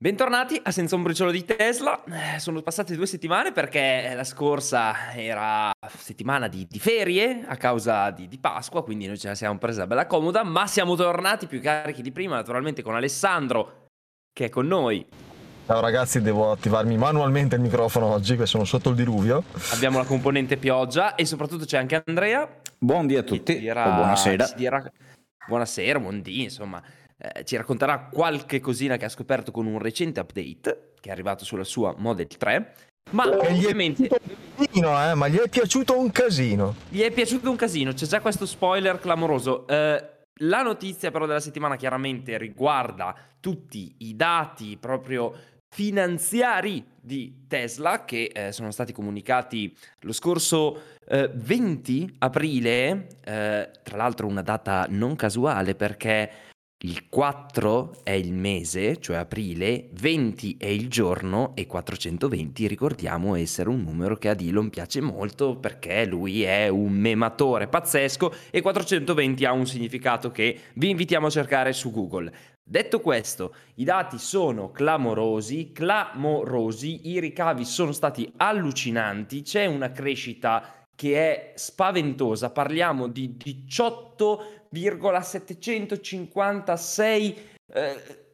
Bentornati a Senza un briciolo di Tesla. Eh, sono passate due settimane perché la scorsa era settimana di, di ferie a causa di, di, Pasqua, quindi noi ce la siamo presa bella comoda, ma siamo tornati più carichi di prima, naturalmente con Alessandro che è con noi. Ciao ragazzi, devo attivarmi manualmente il microfono oggi, che sono sotto il diluvio. Abbiamo la componente pioggia e soprattutto c'è anche Andrea. Buondì a tutti, dirà, o buonasera. Dirà, buonasera, buondì, insomma eh, ci racconterà qualche cosina che ha scoperto con un recente update che è arrivato sulla sua Model 3. Ma e ovviamente... Gli casino, eh, ma gli è piaciuto un casino. Gli è piaciuto un casino, c'è già questo spoiler clamoroso. Eh, la notizia però della settimana chiaramente riguarda tutti i dati proprio finanziari di Tesla che eh, sono stati comunicati lo scorso eh, 20 aprile, eh, tra l'altro una data non casuale perché il 4 è il mese, cioè aprile, 20 è il giorno e 420 ricordiamo essere un numero che ad Elon piace molto perché lui è un mematore pazzesco e 420 ha un significato che vi invitiamo a cercare su Google. Detto questo, i dati sono clamorosi, clamorosi, i ricavi sono stati allucinanti, c'è una crescita che è spaventosa, parliamo di 18,756 eh,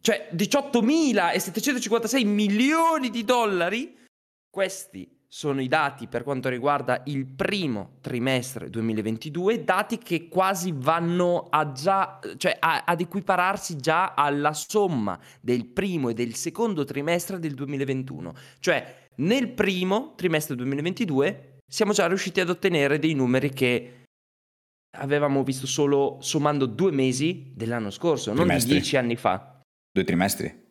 cioè 18.756 milioni di dollari. Questi sono i dati per quanto riguarda il primo trimestre 2022, dati che quasi vanno a già, cioè a, ad equipararsi già alla somma del primo e del secondo trimestre del 2021. Cioè nel primo trimestre 2022 siamo già riusciti ad ottenere dei numeri che avevamo visto solo sommando due mesi dell'anno scorso, trimestri. non di dieci anni fa. Due trimestri?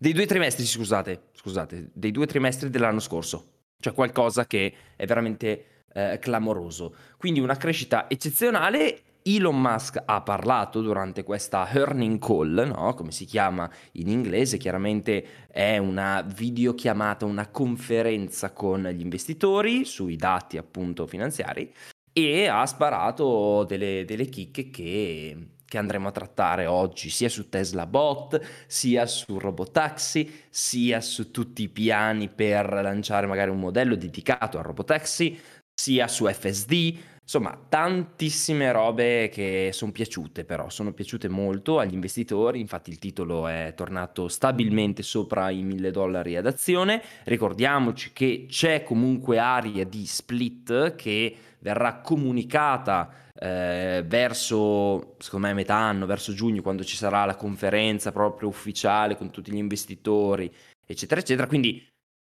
Dei due trimestri, scusate, scusate, dei due trimestri dell'anno scorso. Cioè qualcosa che è veramente eh, clamoroso. Quindi una crescita eccezionale Elon Musk ha parlato durante questa earning call, no? come si chiama in inglese, chiaramente è una videochiamata, una conferenza con gli investitori sui dati appunto finanziari e ha sparato delle, delle chicche che, che andremo a trattare oggi, sia su Tesla Bot, sia su Robotaxi, sia su tutti i piani per lanciare magari un modello dedicato al Robotaxi, sia su FSD, Insomma, tantissime robe che sono piaciute però, sono piaciute molto agli investitori, infatti il titolo è tornato stabilmente sopra i 1000 dollari ad azione. Ricordiamoci che c'è comunque aria di split che verrà comunicata eh, verso, secondo me, metà anno, verso giugno, quando ci sarà la conferenza proprio ufficiale con tutti gli investitori, eccetera, eccetera. Quindi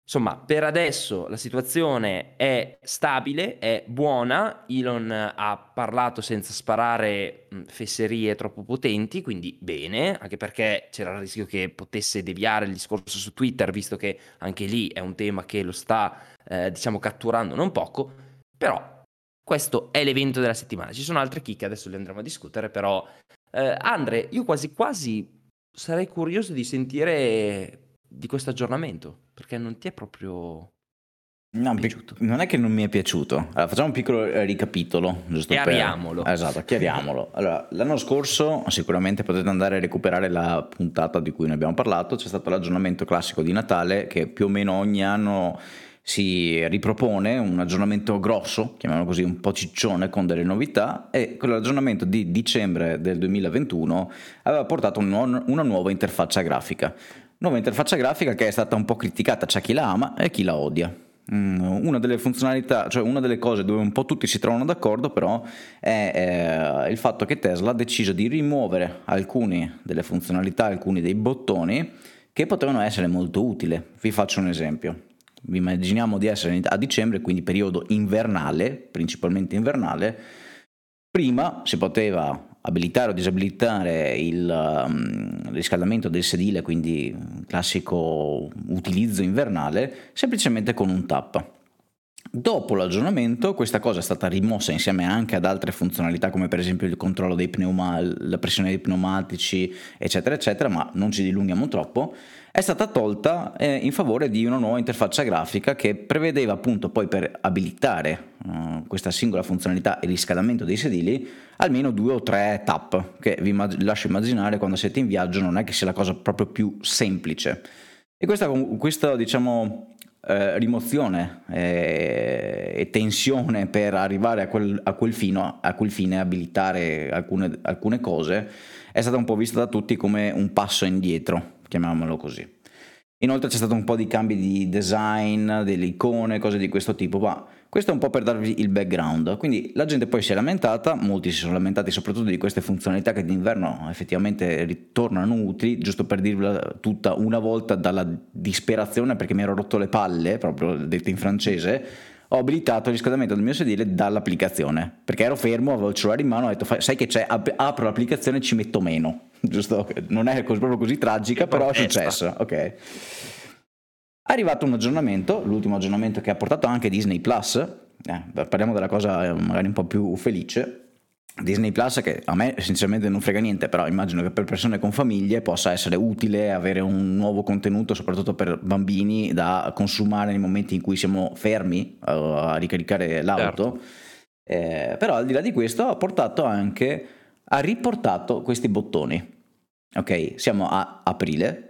Insomma, per adesso la situazione è stabile, è buona, Elon ha parlato senza sparare fesserie troppo potenti, quindi bene, anche perché c'era il rischio che potesse deviare il discorso su Twitter, visto che anche lì è un tema che lo sta, eh, diciamo, catturando non poco, però questo è l'evento della settimana. Ci sono altre chicche, adesso le andremo a discutere, però eh, Andre, io quasi quasi sarei curioso di sentire di questo aggiornamento, perché non ti è proprio No, piaciuto. non è che non mi è piaciuto. Allora, facciamo un piccolo eh, ricapitolo. Giusto chiariamolo. Per... Esatto, chiariamolo. Allora, l'anno scorso sicuramente potete andare a recuperare la puntata di cui ne abbiamo parlato. C'è stato l'aggiornamento classico di Natale che più o meno ogni anno si ripropone un aggiornamento grosso, chiamiamolo così, un po' ciccione con delle novità e quell'aggiornamento di dicembre del 2021 aveva portato un, una nuova interfaccia grafica. Nuova interfaccia grafica che è stata un po' criticata, c'è chi la ama e chi la odia. Mm, una delle funzionalità, cioè una delle cose dove un po' tutti si trovano d'accordo però è eh, il fatto che Tesla ha deciso di rimuovere alcune delle funzionalità, alcuni dei bottoni che potevano essere molto utili. Vi faccio un esempio. Immaginiamo di essere a dicembre, quindi periodo invernale, principalmente invernale. Prima si poteva abilitare o disabilitare il um, riscaldamento del sedile, quindi classico utilizzo invernale, semplicemente con un tap. Dopo l'aggiornamento questa cosa è stata rimossa insieme anche ad altre funzionalità come per esempio il controllo dei pneumatici, la pressione dei pneumatici eccetera eccetera, ma non ci dilunghiamo troppo, è stata tolta eh, in favore di una nuova interfaccia grafica che prevedeva appunto poi per abilitare uh, questa singola funzionalità e riscaldamento dei sedili almeno due o tre tap che vi immag- lascio immaginare quando siete in viaggio non è che sia la cosa proprio più semplice. E questa, questa diciamo, eh, rimozione eh, e tensione per arrivare a quel, a quel, fino, a quel fine, abilitare alcune, alcune cose, è stata un po' vista da tutti come un passo indietro, chiamiamolo così. Inoltre c'è stato un po' di cambi di design, delle icone, cose di questo tipo, ma questo è un po' per darvi il background. Quindi la gente poi si è lamentata, molti si sono lamentati soprattutto di queste funzionalità che d'inverno effettivamente ritornano utili, giusto per dirvela tutta una volta dalla disperazione perché mi ero rotto le palle, proprio detto in francese, ho abilitato il riscaldamento del mio sedile dall'applicazione, perché ero fermo, avevo il cellulare in mano, ho detto sai che c'è, apro l'applicazione e ci metto meno giusto? Non è proprio così tragica, però è successo. Ok. È arrivato un aggiornamento, l'ultimo aggiornamento che ha portato anche Disney Plus. Eh, parliamo della cosa eh, magari un po' più felice. Disney Plus che a me sinceramente non frega niente, però immagino che per persone con famiglie possa essere utile avere un nuovo contenuto, soprattutto per bambini, da consumare nei momenti in cui siamo fermi uh, a ricaricare l'auto. Certo. Eh, però al di là di questo ha portato anche ha riportato questi bottoni. Ok, siamo a aprile.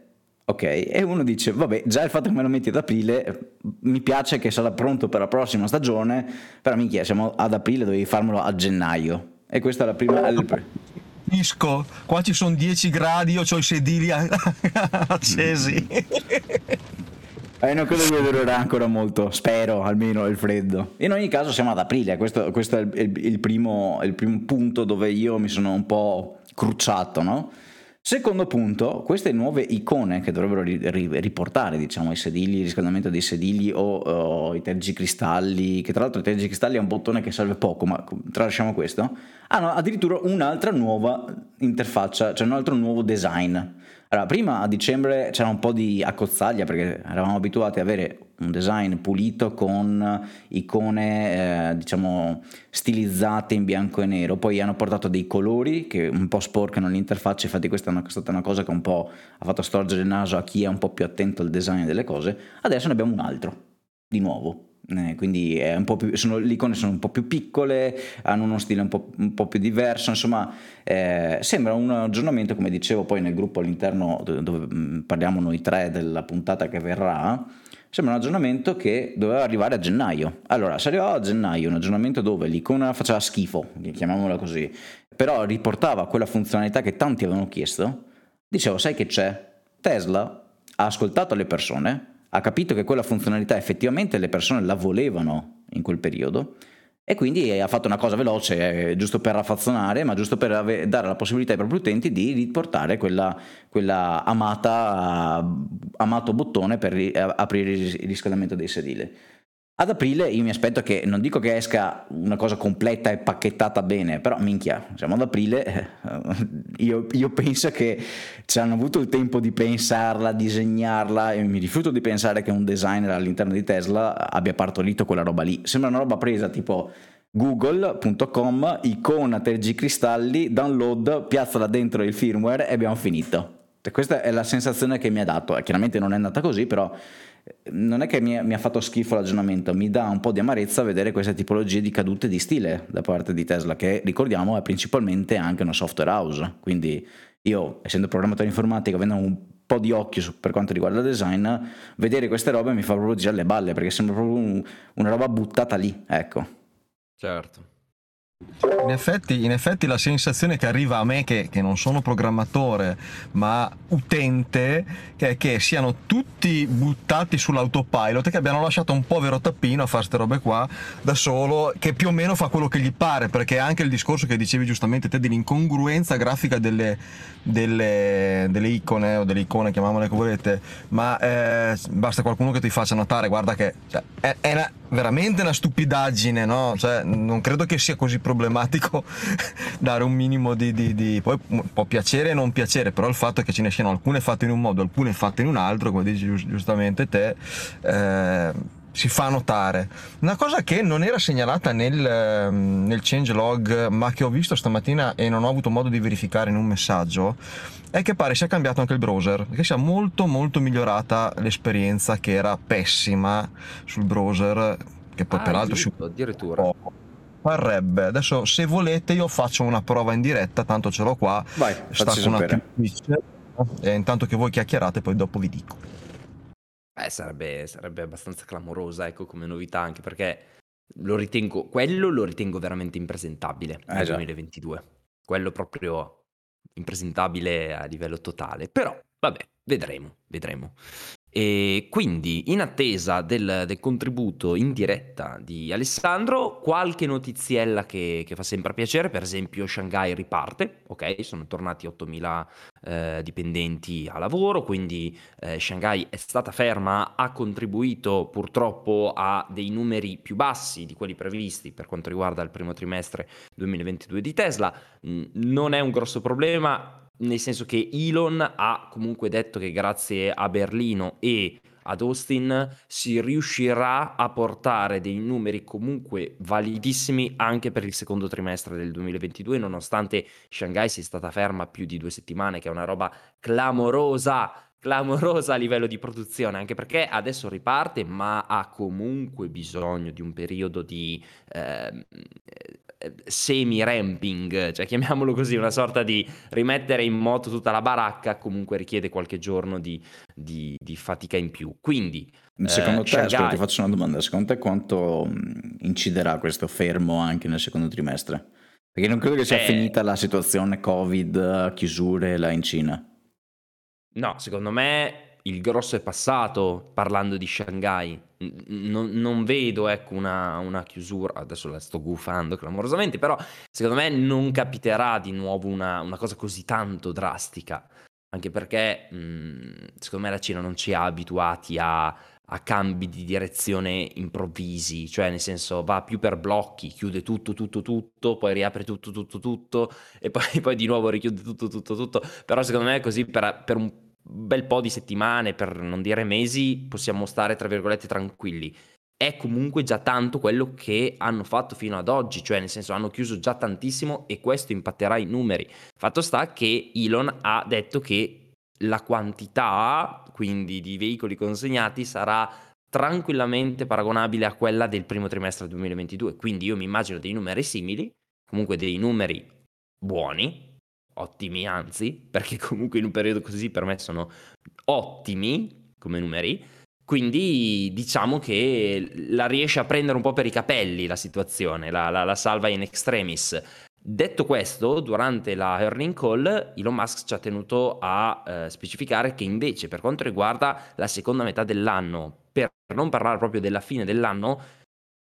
Ok, e uno dice, vabbè, già il fatto che me lo metti ad aprile, mi piace che sarà pronto per la prossima stagione, però minchia, siamo ad aprile, dovevi farmelo a gennaio. E questa è la prima... Capisco, qua ci sono 10 gradi, io ho i sedili accesi. Eh, non credo che durerà ancora molto, spero almeno il freddo. In ogni caso siamo ad aprile, questo, questo è il, il, primo, il, primo, punto dove io mi sono un po' crucciato, no? Secondo punto, queste nuove icone che dovrebbero riportare diciamo, i sedili, il riscaldamento dei sedili o, o i tergicristalli, che tra l'altro i tergicristalli è un bottone che serve poco, ma tralasciamo questo, hanno addirittura un'altra nuova interfaccia, cioè un altro nuovo design. Allora, prima a dicembre c'era un po' di accozzaglia perché eravamo abituati ad avere un design pulito con icone, eh, diciamo, stilizzate in bianco e nero. Poi hanno portato dei colori che un po' sporcano l'interfaccia, infatti questa è stata una cosa che un po' ha fatto storgere il naso a chi è un po' più attento al design delle cose. Adesso ne abbiamo un altro, di nuovo. Eh, quindi più, sono, le icone sono un po' più piccole, hanno uno stile un po', un po più diverso, insomma eh, sembra un aggiornamento, come dicevo poi nel gruppo all'interno dove, mm, parliamo noi tre della puntata che verrà, sembra un aggiornamento che doveva arrivare a gennaio. Allora, se arrivava a gennaio un aggiornamento dove l'icona faceva schifo, chiamiamola così, però riportava quella funzionalità che tanti avevano chiesto, dicevo, sai che c'è? Tesla ha ascoltato le persone, ha capito che quella funzionalità effettivamente le persone la volevano in quel periodo e quindi ha fatto una cosa veloce, eh, giusto per raffazzonare, ma giusto per ave- dare la possibilità ai propri utenti di riportare quella, quella amata, amato bottone per ri- aprire il riscaldamento dei sedili. Ad aprile io mi aspetto che, non dico che esca una cosa completa e pacchettata bene, però minchia, siamo ad aprile, eh, io, io, penso che ci hanno avuto il tempo di pensarla, disegnarla e mi rifiuto di pensare che un designer all'interno di Tesla abbia partorito quella roba lì. Sembra una roba presa tipo google.com, icona tergicristalli, download, piazzala dentro il firmware e abbiamo finito. Questa è la sensazione che mi ha dato, chiaramente non è andata così, però non è che mi, mi, ha fatto schifo l'aggiornamento, mi dà un po' di amarezza vedere queste tipologie di cadute di stile da parte di Tesla, che ricordiamo è principalmente anche una software house. Quindi io, essendo programmatore informatico, avendo un po' di occhio su, per quanto riguarda il design, vedere queste robe mi fa proprio girare le balle, perché sembra proprio un, una roba buttata lì, ecco. Certo. In effetti, in effetti, la sensazione che arriva a me, che, che non sono programmatore ma utente, che è che siano tutti buttati sull'autopilot e che abbiano lasciato un povero tappino a fare queste robe qua da solo, che più o meno fa quello che gli pare, perché anche il discorso che dicevi giustamente te dell'incongruenza grafica delle, delle, delle icone o delle icone, chiamiamole come volete, ma eh, basta qualcuno che ti faccia notare, guarda che cioè, è, è una, veramente una stupidaggine, no? Cioè, non credo che sia così problematico dare un minimo di, di, di, Poi può piacere e non piacere, però il fatto è che ce ne siano alcune fatte in un modo, alcune fatte in un altro, come dici giustamente te, eh, si fa notare. Una cosa che non era segnalata nel, ehm, nel changelog, ma che ho visto stamattina e non ho avuto modo di verificare in un messaggio, è che pare sia cambiato anche il browser, che sia molto molto migliorata l'esperienza che era pessima sul browser, che poi Ah, peraltro si addirittura. addirittura. parrebbe. Adesso se volete io faccio una prova in diretta, tanto ce l'ho qua. Vai, Sta facci con una sapere. Twitch, e intanto che voi chiacchierate poi dopo vi dico. Eh, sarebbe, sarebbe abbastanza clamorosa, ecco, come novità, anche perché lo ritengo, quello lo ritengo veramente impresentabile Eh, nel già. 2022. Quello proprio impresentabile a livello totale. Però, vabbè, vedremo, vedremo. E quindi, in attesa del, del contributo in diretta di Alessandro, qualche notiziella che, che fa sempre piacere, per esempio Shanghai riparte, ok? Sono tornati 8.000 eh, dipendenti a lavoro, quindi eh, Shanghai è stata ferma, ha contribuito purtroppo a dei numeri più bassi di quelli previsti per quanto riguarda il primo trimestre 2022 di Tesla. Non è un grosso problema, nel senso che Elon ha comunque detto che grazie a Berlino e ad Austin si riuscirà a portare dei numeri comunque validissimi anche per il secondo trimestre del 2022, nonostante Shanghai sia stata ferma più di due settimane, che è una roba clamorosa, clamorosa a livello di produzione, anche perché adesso riparte, ma ha comunque bisogno di un periodo di ehm, eh, semi-ramping, cioè chiamiamolo così, una sorta di rimettere in moto tutta la baracca, comunque richiede qualche giorno di, di- di fatica in più. Quindi, Secondo eh, te, Shanghai- ti faccio una domanda, secondo te quanto mh, inciderà questo fermo anche nel secondo trimestre? Perché non credo che sia Eh. finita la situazione Covid, chiusure là in Cina. No, secondo me il grosso è passato parlando di Shanghai. Non, non vedo ecco, una, una chiusura, adesso la sto gufando clamorosamente, però secondo me non capiterà di nuovo una, una cosa così tanto drastica. Anche perché mh, secondo me la Cina non ci ha abituati a, a cambi di direzione improvvisi, cioè nel senso va più per blocchi, chiude tutto, tutto, tutto, poi riapre tutto, tutto, tutto e poi, poi di nuovo richiude tutto, tutto, tutto. Però secondo me così per, per un bel po' di settimane, per non dire mesi, possiamo stare tra virgolette tranquilli. È comunque già tanto quello che hanno fatto fino ad oggi, cioè nel senso hanno chiuso già tantissimo e questo impatterà i numeri. Fatto sta che Elon ha detto che la quantità, quindi di veicoli consegnati, sarà tranquillamente paragonabile a quella del primo trimestre 2022. Quindi io mi immagino dei numeri simili, comunque dei numeri buoni, ottimi anzi, perché comunque in un periodo così per me sono ottimi come numeri. Quindi diciamo che la riesce a prendere un po' per i capelli la situazione, la, la- la salva in extremis. Detto questo, durante la earning call, Elon Musk ci ha tenuto a eh, specificare che invece per quanto riguarda la seconda metà dell'anno, per non parlare proprio della fine dell'anno,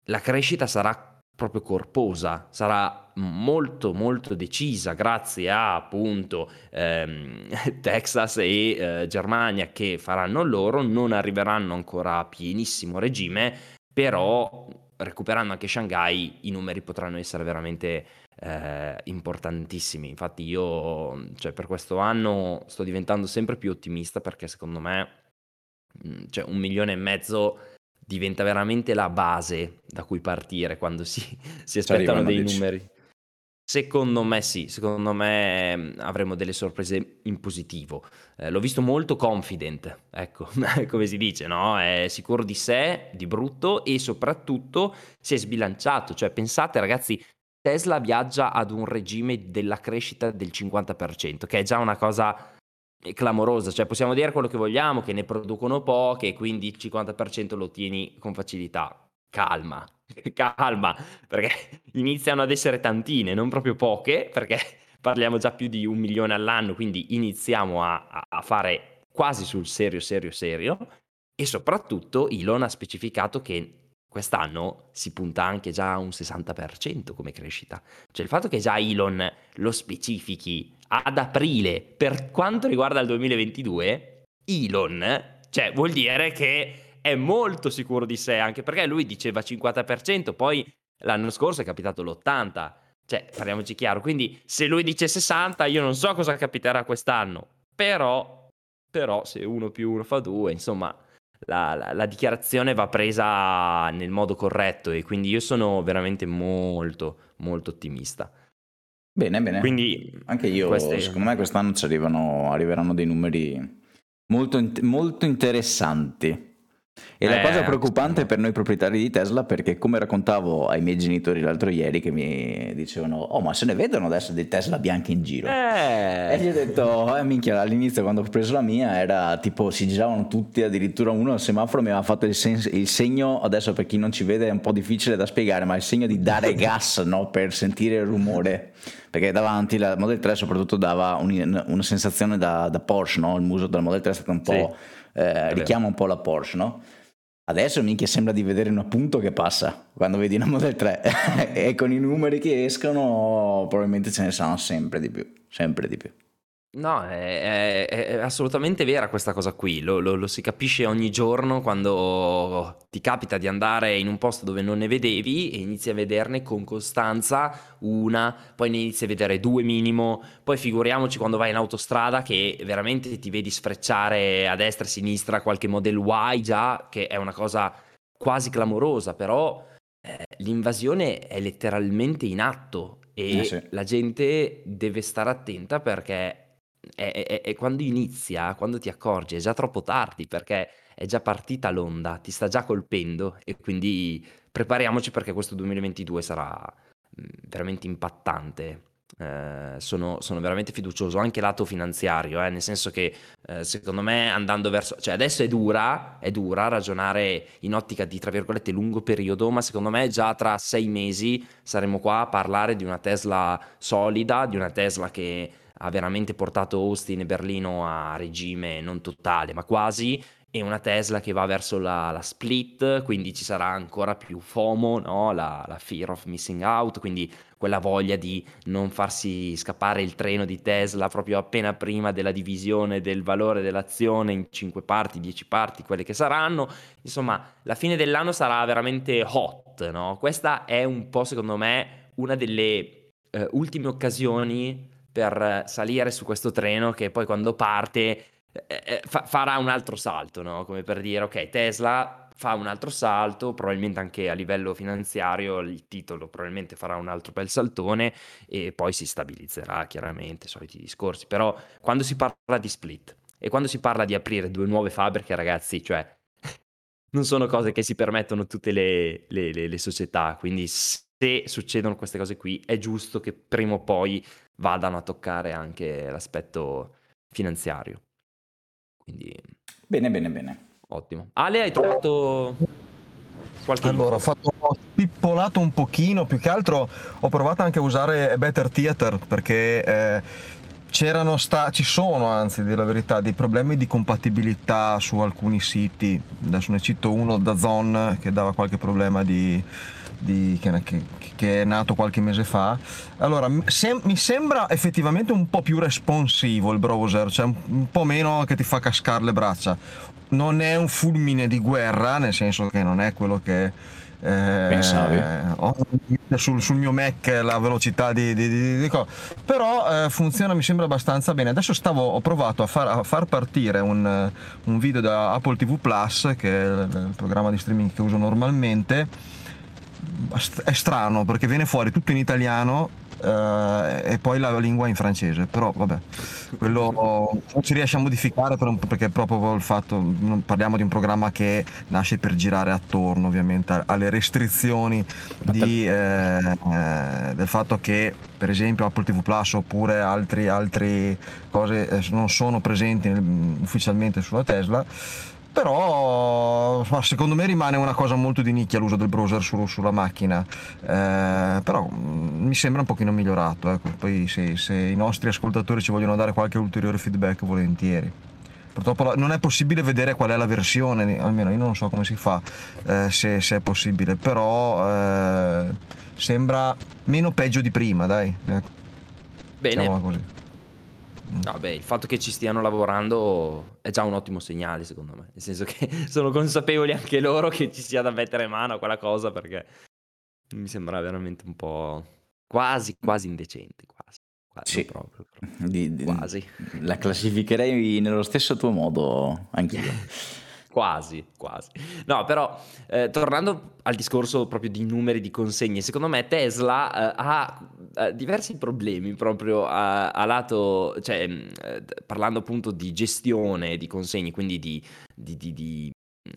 la crescita sarà proprio corposa, sarà molto molto decisa grazie a appunto ehm, Texas e eh, Germania che faranno loro, non arriveranno ancora a pienissimo regime, però recuperando anche Shanghai i numeri potranno essere veramente eh, importantissimi. Infatti io cioè, per questo anno sto diventando sempre più ottimista perché secondo me mh, cioè, un milione e mezzo diventa veramente la base da cui partire quando si, si aspettano dei dici? numeri. Secondo me sì, secondo me mh, avremo delle sorprese in positivo. Eh, l'ho visto molto confident, ecco, come si dice, no? È sicuro di sé, di brutto e soprattutto si è sbilanciato. Cioè, pensate ragazzi, Tesla viaggia ad un regime della crescita del 50%, che è già una cosa clamorosa, cioè possiamo dire quello che vogliamo, che ne producono poche e quindi il 50% lo ottieni con facilità. Calma, calma, perché iniziano ad essere tantine, non proprio poche, perché parliamo già più di un milione all'anno, quindi iniziamo a- a fare quasi sul serio, serio, serio. E soprattutto Elon ha specificato che quest'anno si punta anche già a un 60% come crescita. Cioè il fatto che già Elon lo specifichi ad aprile per quanto riguarda il 2022, Elon, cioè vuol dire che è molto sicuro di sé, anche perché lui diceva 50%, poi l'anno scorso è capitato l'80%. Cioè, parliamoci chiaro, quindi se lui dice 60, io non so cosa capiterà quest'anno, però, però se uno più uno fa due, insomma, la, la, la, dichiarazione va presa nel modo corretto e quindi io sono veramente molto, molto ottimista. Bene, bene. Quindi anche io, queste... secondo me quest'anno ci arrivano, arriveranno dei numeri molto, molto interessanti. E la eh, cosa preoccupante per noi proprietari di Tesla, perché come raccontavo ai miei genitori l'altro ieri che mi dicevano, oh ma se ne vedono adesso dei Tesla bianchi in giro. Eh. E gli ho detto, eh minchia, all'inizio quando ho preso la mia era tipo, si giravano tutti, addirittura uno al semaforo mi aveva fatto il, sen- il segno, adesso per chi non ci vede è un po' difficile da spiegare, ma il segno di dare gas no? per sentire il rumore. Perché davanti la Model 3 soprattutto dava un, una sensazione da, da Porsche, no? il muso della Model 3 è stato un po'... Sì eh, richiama un po' la Porsche, no? Adesso minchia sembra di vedere un appunto che passa quando vedi una Model 3 e con i numeri che escono probabilmente ce ne saranno sempre di più, sempre di più. No, è, è, è, assolutamente vera questa cosa qui, lo, lo, lo, si capisce ogni giorno quando ti capita di andare in un posto dove non ne vedevi e inizi a vederne con costanza una, poi ne inizi a vedere due minimo, poi figuriamoci quando vai in autostrada che veramente ti vedi sfrecciare a destra e a sinistra qualche Model Y già, che è una cosa quasi clamorosa, però eh, l'invasione è letteralmente in atto e eh sì. la gente deve stare attenta perché è, è, è quando inizia, quando ti accorgi, è già troppo tardi perché è già partita l'onda, ti sta già colpendo e quindi prepariamoci perché questo 2022 sarà veramente impattante. Eh, sono, sono, veramente fiducioso anche lato finanziario, eh, nel senso che eh, secondo me andando verso, cioè adesso è dura, è dura ragionare in ottica di tra virgolette lungo periodo, ma secondo me già tra sei mesi saremo qua a parlare di una Tesla solida, di una Tesla che ha veramente portato Austin e Berlino a regime non totale, ma quasi, e una Tesla che va verso la, la split, quindi ci sarà ancora più FOMO, no? la, la, fear of missing out, quindi quella voglia di non farsi scappare il treno di Tesla proprio appena prima della divisione del valore dell'azione in 5 parti, 10 parti, quelle che saranno. Insomma, la fine dell'anno sarà veramente hot, no? Questa è un po', secondo me, una delle eh, ultime occasioni per salire su questo treno che poi quando parte eh, eh, fa- farà un altro salto, no? Come per dire, ok, Tesla fa un altro salto, probabilmente anche a livello finanziario il titolo probabilmente farà un altro bel saltone e poi si stabilizzerà chiaramente, soliti discorsi, però quando si parla di split e quando si parla di aprire due nuove fabbriche, ragazzi, cioè non sono cose che si permettono tutte le, le, le, le società, quindi se succedono queste cose qui è giusto che prima o poi vadano a toccare anche l'aspetto finanziario. Quindi... Bene, bene, bene. Ottimo. Ale, hai trovato qualche... Allora, ho fatto ho pippolato un pochino, più che altro ho provato anche a usare Better Theater perché... Eh, c'erano sta- ci sono anzi, di la verità, dei problemi di compatibilità su alcuni siti. Adesso ne cito uno da Zon che dava qualche problema di, di, che, che, che, è nato qualche mese fa. Allora, se, mi sembra effettivamente un po' più responsivo il browser, cioè un, po' meno che ti fa cascare le braccia. Non è un fulmine di guerra, nel senso che non è quello che eh, Pensavi? Sul, sul, mio Mac la velocità di, di, di, di però eh, funziona mi sembra abbastanza bene adesso stavo, ho provato a far, a far partire un, un, video da Apple TV Plus che è il programma di streaming che uso normalmente è strano perché viene fuori tutto in italiano eh, e poi la lingua in francese però vabbè. Quello non si riesce a modificare per un, perché proprio il fatto parliamo di un programma che nasce per girare attorno ovviamente alle restrizioni di, eh, eh, del fatto che per esempio Apple TV Plus oppure altre cose eh, non sono presenti ufficialmente sulla Tesla però secondo me rimane una cosa molto di nicchia l'uso del browser su, sulla macchina eh, però mm, mi sembra un pochino migliorato ecco. poi se, se, i nostri ascoltatori ci vogliono dare qualche ulteriore feedback volentieri purtroppo non è possibile vedere qual è la versione almeno io non so come si fa eh, se, se, è possibile però eh, sembra meno peggio di prima dai ecco. bene così. Vabbè, il fatto che ci stiano lavorando è già un ottimo segnale, secondo me. Nel senso che sono consapevoli anche loro che ci sia da mettere mano a quella cosa perché mi sembra veramente un po' quasi, quasi indecente. Quasi. quasi sì. proprio, proprio. Di, di, quasi. La classificherei nello stesso tuo modo, anch'io. Quasi, quasi. No, però eh, tornando al discorso proprio di numeri di consegne, secondo me Tesla eh, ha eh, diversi problemi proprio a, a lato, cioè eh, parlando appunto di gestione di consegne, quindi di, di, di, di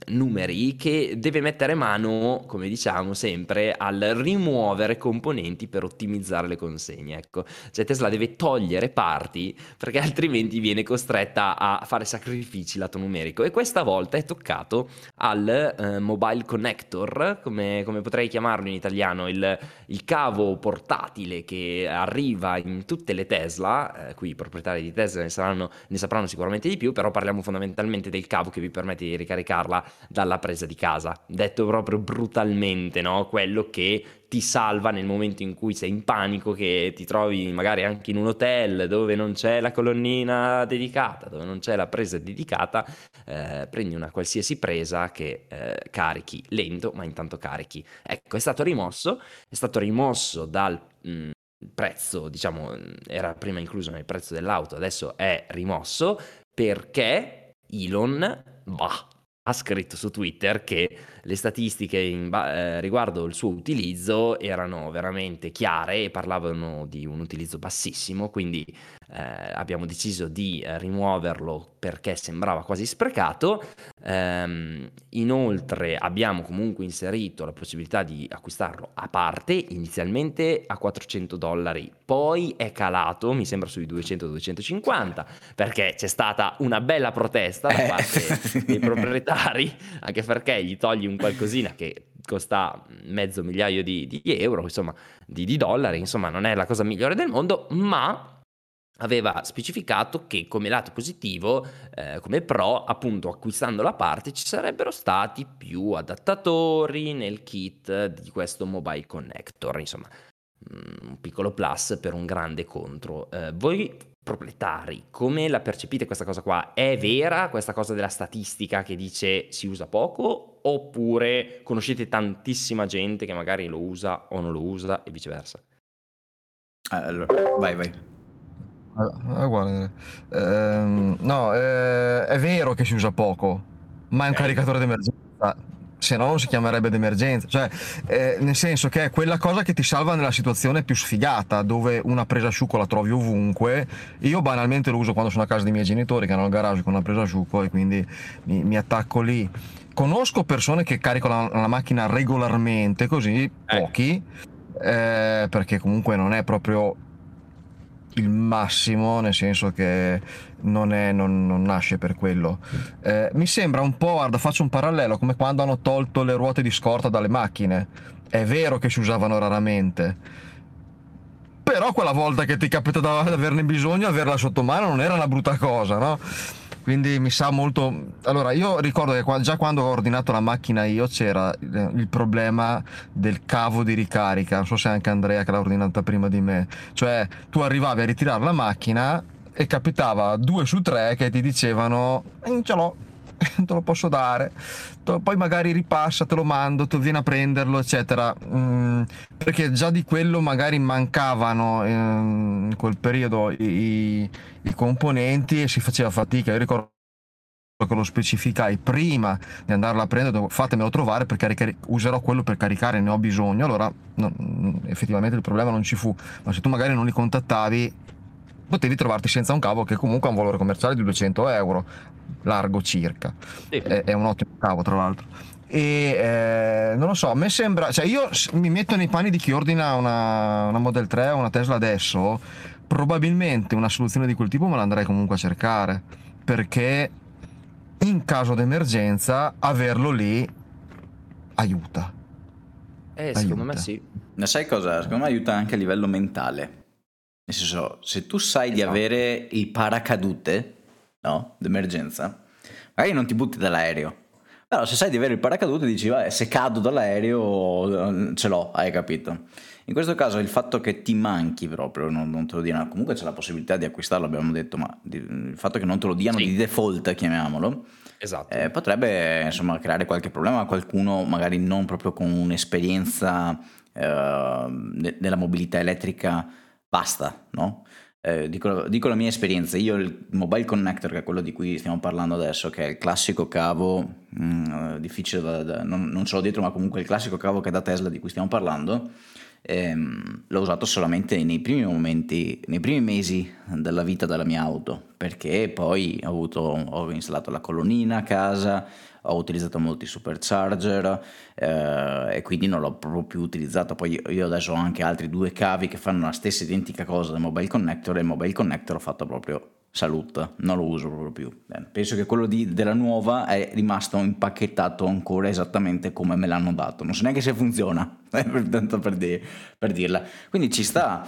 numeri che deve mettere mano, come diciamo sempre, al rimuovere componenti per ottimizzare le consegne. Ecco, cioè Tesla deve togliere parti perché altrimenti viene costretta a fare sacrifici lato numerico e questa volta è toccato al eh, mobile connector, come, come, potrei chiamarlo in italiano, il, il, cavo portatile che arriva in tutte le Tesla, eh, qui i proprietari di Tesla ne, saranno, ne sapranno sicuramente di più, però parliamo fondamentalmente del cavo che vi permette di ricaricarla dalla presa di casa. Detto proprio brutalmente, no? Quello che ti salva nel momento in cui sei in panico, che ti trovi magari anche in un hotel dove non c'è la colonnina dedicata, dove non c'è la presa dedicata, eh, prendi una qualsiasi presa che eh, carichi lento, ma intanto carichi. Ecco, è stato rimosso, è stato rimosso dal... Mh, mm, prezzo, diciamo, era prima incluso nel prezzo dell'auto, adesso è rimosso perché Elon va ha scritto su Twitter che le statistiche in, eh, riguardo il suo utilizzo erano veramente chiare e parlavano di un utilizzo bassissimo, quindi eh, abbiamo deciso di eh, rimuoverlo perché sembrava quasi sprecato. Ehm, inoltre abbiamo comunque inserito la possibilità di acquistarlo a parte, inizialmente a 400 dollari, poi è calato, mi sembra sui 200-250, perché c'è stata una bella protesta da eh. parte dei proprietari, anche perché gli togli un qualcosina che costa mezzo migliaio di, di euro, insomma, di, di dollari, insomma, non è la cosa migliore del mondo, ma aveva specificato che come lato positivo, eh, come pro, appunto acquistando la parte ci sarebbero stati più adattatori nel kit di questo mobile connector, insomma mm, un piccolo plus per un grande contro. Eh, voi proprietari, come la percepite questa cosa qua? È vera questa cosa della statistica che dice si usa poco oppure conoscete tantissima gente che magari lo usa o non lo usa e viceversa? Allora, vai vai. Ah, guarda, ehm, no, eh, è vero che si usa poco, ma è un caricatore d'emergenza, se no non si chiamerebbe d'emergenza, cioè eh, nel senso che è quella cosa che ti salva nella situazione più sfigata, dove una presa asciugo la trovi ovunque. Io banalmente lo uso quando sono a casa dei miei genitori che hanno il garage con una presa asciugo e quindi mi, mi attacco lì. Conosco persone che caricano la, la macchina regolarmente, così eh. pochi, eh, perché comunque non è proprio il massimo, nel senso che non, è, non, non nasce per quello. Eh, mi sembra un po', guarda, faccio un parallelo, come quando hanno tolto le ruote di scorta dalle macchine. È vero che si usavano raramente, però quella volta che ti capita di averne bisogno, averla sotto mano non era una brutta cosa, no? quindi mi sa molto allora io ricordo che già quando ho ordinato la macchina io c'era il problema del cavo di ricarica non so se anche Andrea che l'ha ordinata prima di me cioè tu arrivavi a ritirare la macchina e capitava due su tre che ti dicevano eh, ce l'ho te lo posso dare, poi magari ripassa, te lo mando, te vieni a prenderlo, eccetera. Mm, perché già di quello magari mancavano in quel periodo i, i componenti e si faceva fatica. Io ricordo che lo specificai prima di andarla a prendere, fatemelo trovare perché userò quello per caricare, ne ho bisogno. Allora, no, effettivamente il problema non ci fu, ma se tu magari non li contattavi, potevi trovarti senza un cavo che comunque ha un valore commerciale di 200 euro largo circa. Sì. È, è, un ottimo cavo, tra l'altro. E eh, non lo so, a me sembra, cioè io mi metto nei panni di chi ordina una, una Model 3 o una Tesla adesso, probabilmente una soluzione di quel tipo me la andrei comunque a cercare, perché in caso d'emergenza averlo lì aiuta. Eh, aiuta. secondo me sì. Ma sai cosa? Secondo me aiuta anche a livello mentale. Nel senso, se tu sai esatto. di avere il paracadute, no? D'emergenza, magari non ti butti dall'aereo. Però se sai di avere il paracadute dici, vabbè, se cado dall'aereo ce l'ho, hai capito? In questo caso il fatto che ti manchi proprio, non, non te lo diano, comunque c'è la possibilità di acquistarlo, abbiamo detto, ma di, il fatto che non te lo diano sì. di default, chiamiamolo, esatto. eh, potrebbe insomma creare qualche problema a qualcuno magari non proprio con un'esperienza eh, nella mobilità elettrica vasta, no? eh, dico, dico, la mia esperienza, io il mobile connector, che è quello di cui stiamo parlando adesso, che è il classico cavo, mh, mm, difficile da, da, non, non ce l'ho dietro, ma comunque il classico cavo che è da Tesla di cui stiamo parlando, ehm, l'ho usato solamente nei primi momenti, nei primi mesi della vita della mia auto, perché poi ho, avuto, ho installato la colonnina a casa, ho utilizzato molti supercharger eh, e quindi non l'ho proprio più utilizzato. Poi io adesso ho anche altri due cavi che fanno la stessa identica cosa del mobile connector e il mobile connector ho fatto proprio salute, non lo uso proprio più. Bene. Penso che quello di, della nuova è rimasto impacchettato ancora esattamente come me l'hanno dato. Non so neanche se funziona, tanto per, di, per dirla. Quindi ci sta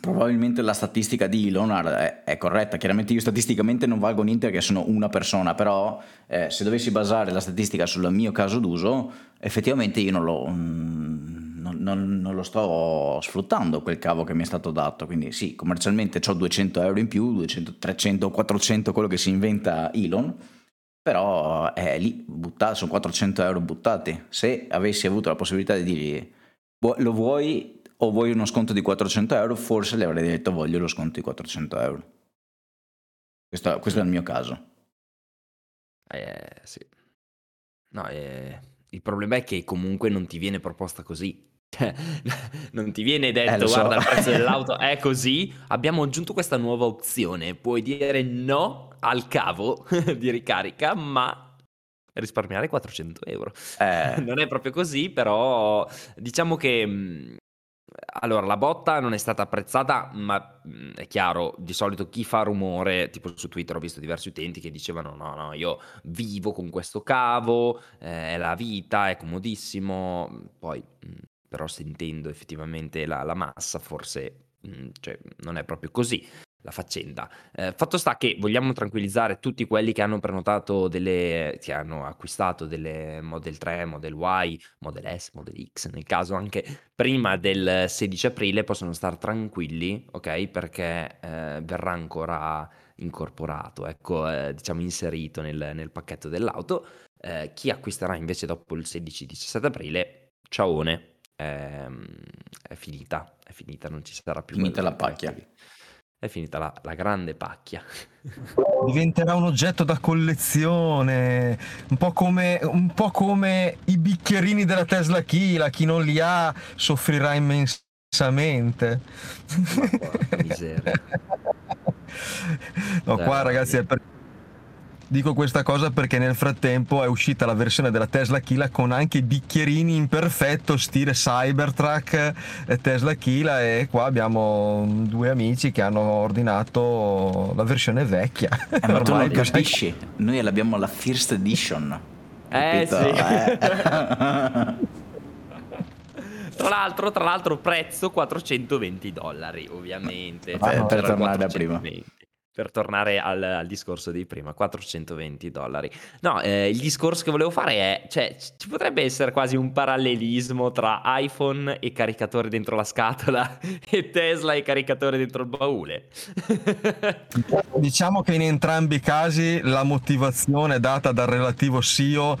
probabilmente la statistica di Elon è, è, corretta. Chiaramente io statisticamente non valgo niente perché sono una persona, però eh, se dovessi basare la statistica sul mio caso d'uso, effettivamente io non lo, mm, non, non, non lo, sto sfruttando quel cavo che mi è stato dato. Quindi sì, commercialmente ho 200 euro in più, 200, 300, 400, quello che si inventa Elon. Però è lì, buttato, sono 400 euro buttati. Se avessi avuto la possibilità di dirgli lo vuoi o vuoi uno sconto di 400 euro, forse le avrei detto voglio lo sconto di 400 euro. Questo, questo è il mio caso. Eh, sì. No, eh, il problema è che comunque non ti viene proposta così. Cioè, non ti viene detto, eh, guarda, so. il prezzo dell'auto è così. Abbiamo aggiunto questa nuova opzione. Puoi dire no al cavo di ricarica, ma risparmiare 400 euro. Eh. Non è proprio così, però diciamo che mm, allora, la botta non è stata apprezzata, ma è chiaro, di solito chi fa rumore, tipo su Twitter ho visto diversi utenti che dicevano no, no, io vivo con questo cavo, eh, è la vita, è comodissimo, poi però sentendo effettivamente la, la massa forse mhmm, cioè, non è proprio così la faccenda. Eh, fatto sta che vogliamo tranquillizzare tutti quelli che hanno prenotato delle, che hanno acquistato delle Model 3, Model Y, Model S, Model X, nel caso anche prima del 16 aprile, possono stare tranquilli, ok? Perché eh, verrà ancora incorporato, ecco, eh, diciamo inserito nel, nel pacchetto dell'auto. Eh, chi acquisterà invece dopo il 16-17 aprile, ciaone, ehm, è finita, è finita, non ci sarà più. Finita la pacchia è finita la, la, grande pacchia. Diventerà un oggetto da collezione, un po' come, un po come i bicchierini della Tesla Kila, chi non li ha soffrirà immensamente. Ma miseria. no, qua ragazzi è per Dico questa cosa perché nel frattempo è uscita la versione della Tesla Kila con anche i bicchierini in perfetto stile Cybertruck Tesla Kila e qua abbiamo due amici che hanno ordinato la versione vecchia. Eh, ma tu non capisci, noi l'abbiamo la First Edition. Eh sì. Eh. Tra l'altro, tra l'altro, prezzo 420 dollari, ovviamente. Per, cioè, per tornare da prima per tornare al, al, discorso di prima, 420 dollari. No, eh, il discorso che volevo fare è, cioè, ci potrebbe essere quasi un parallelismo tra iPhone e caricatore dentro la scatola e Tesla e caricatore dentro il baule. diciamo che in entrambi i casi la motivazione data dal relativo CEO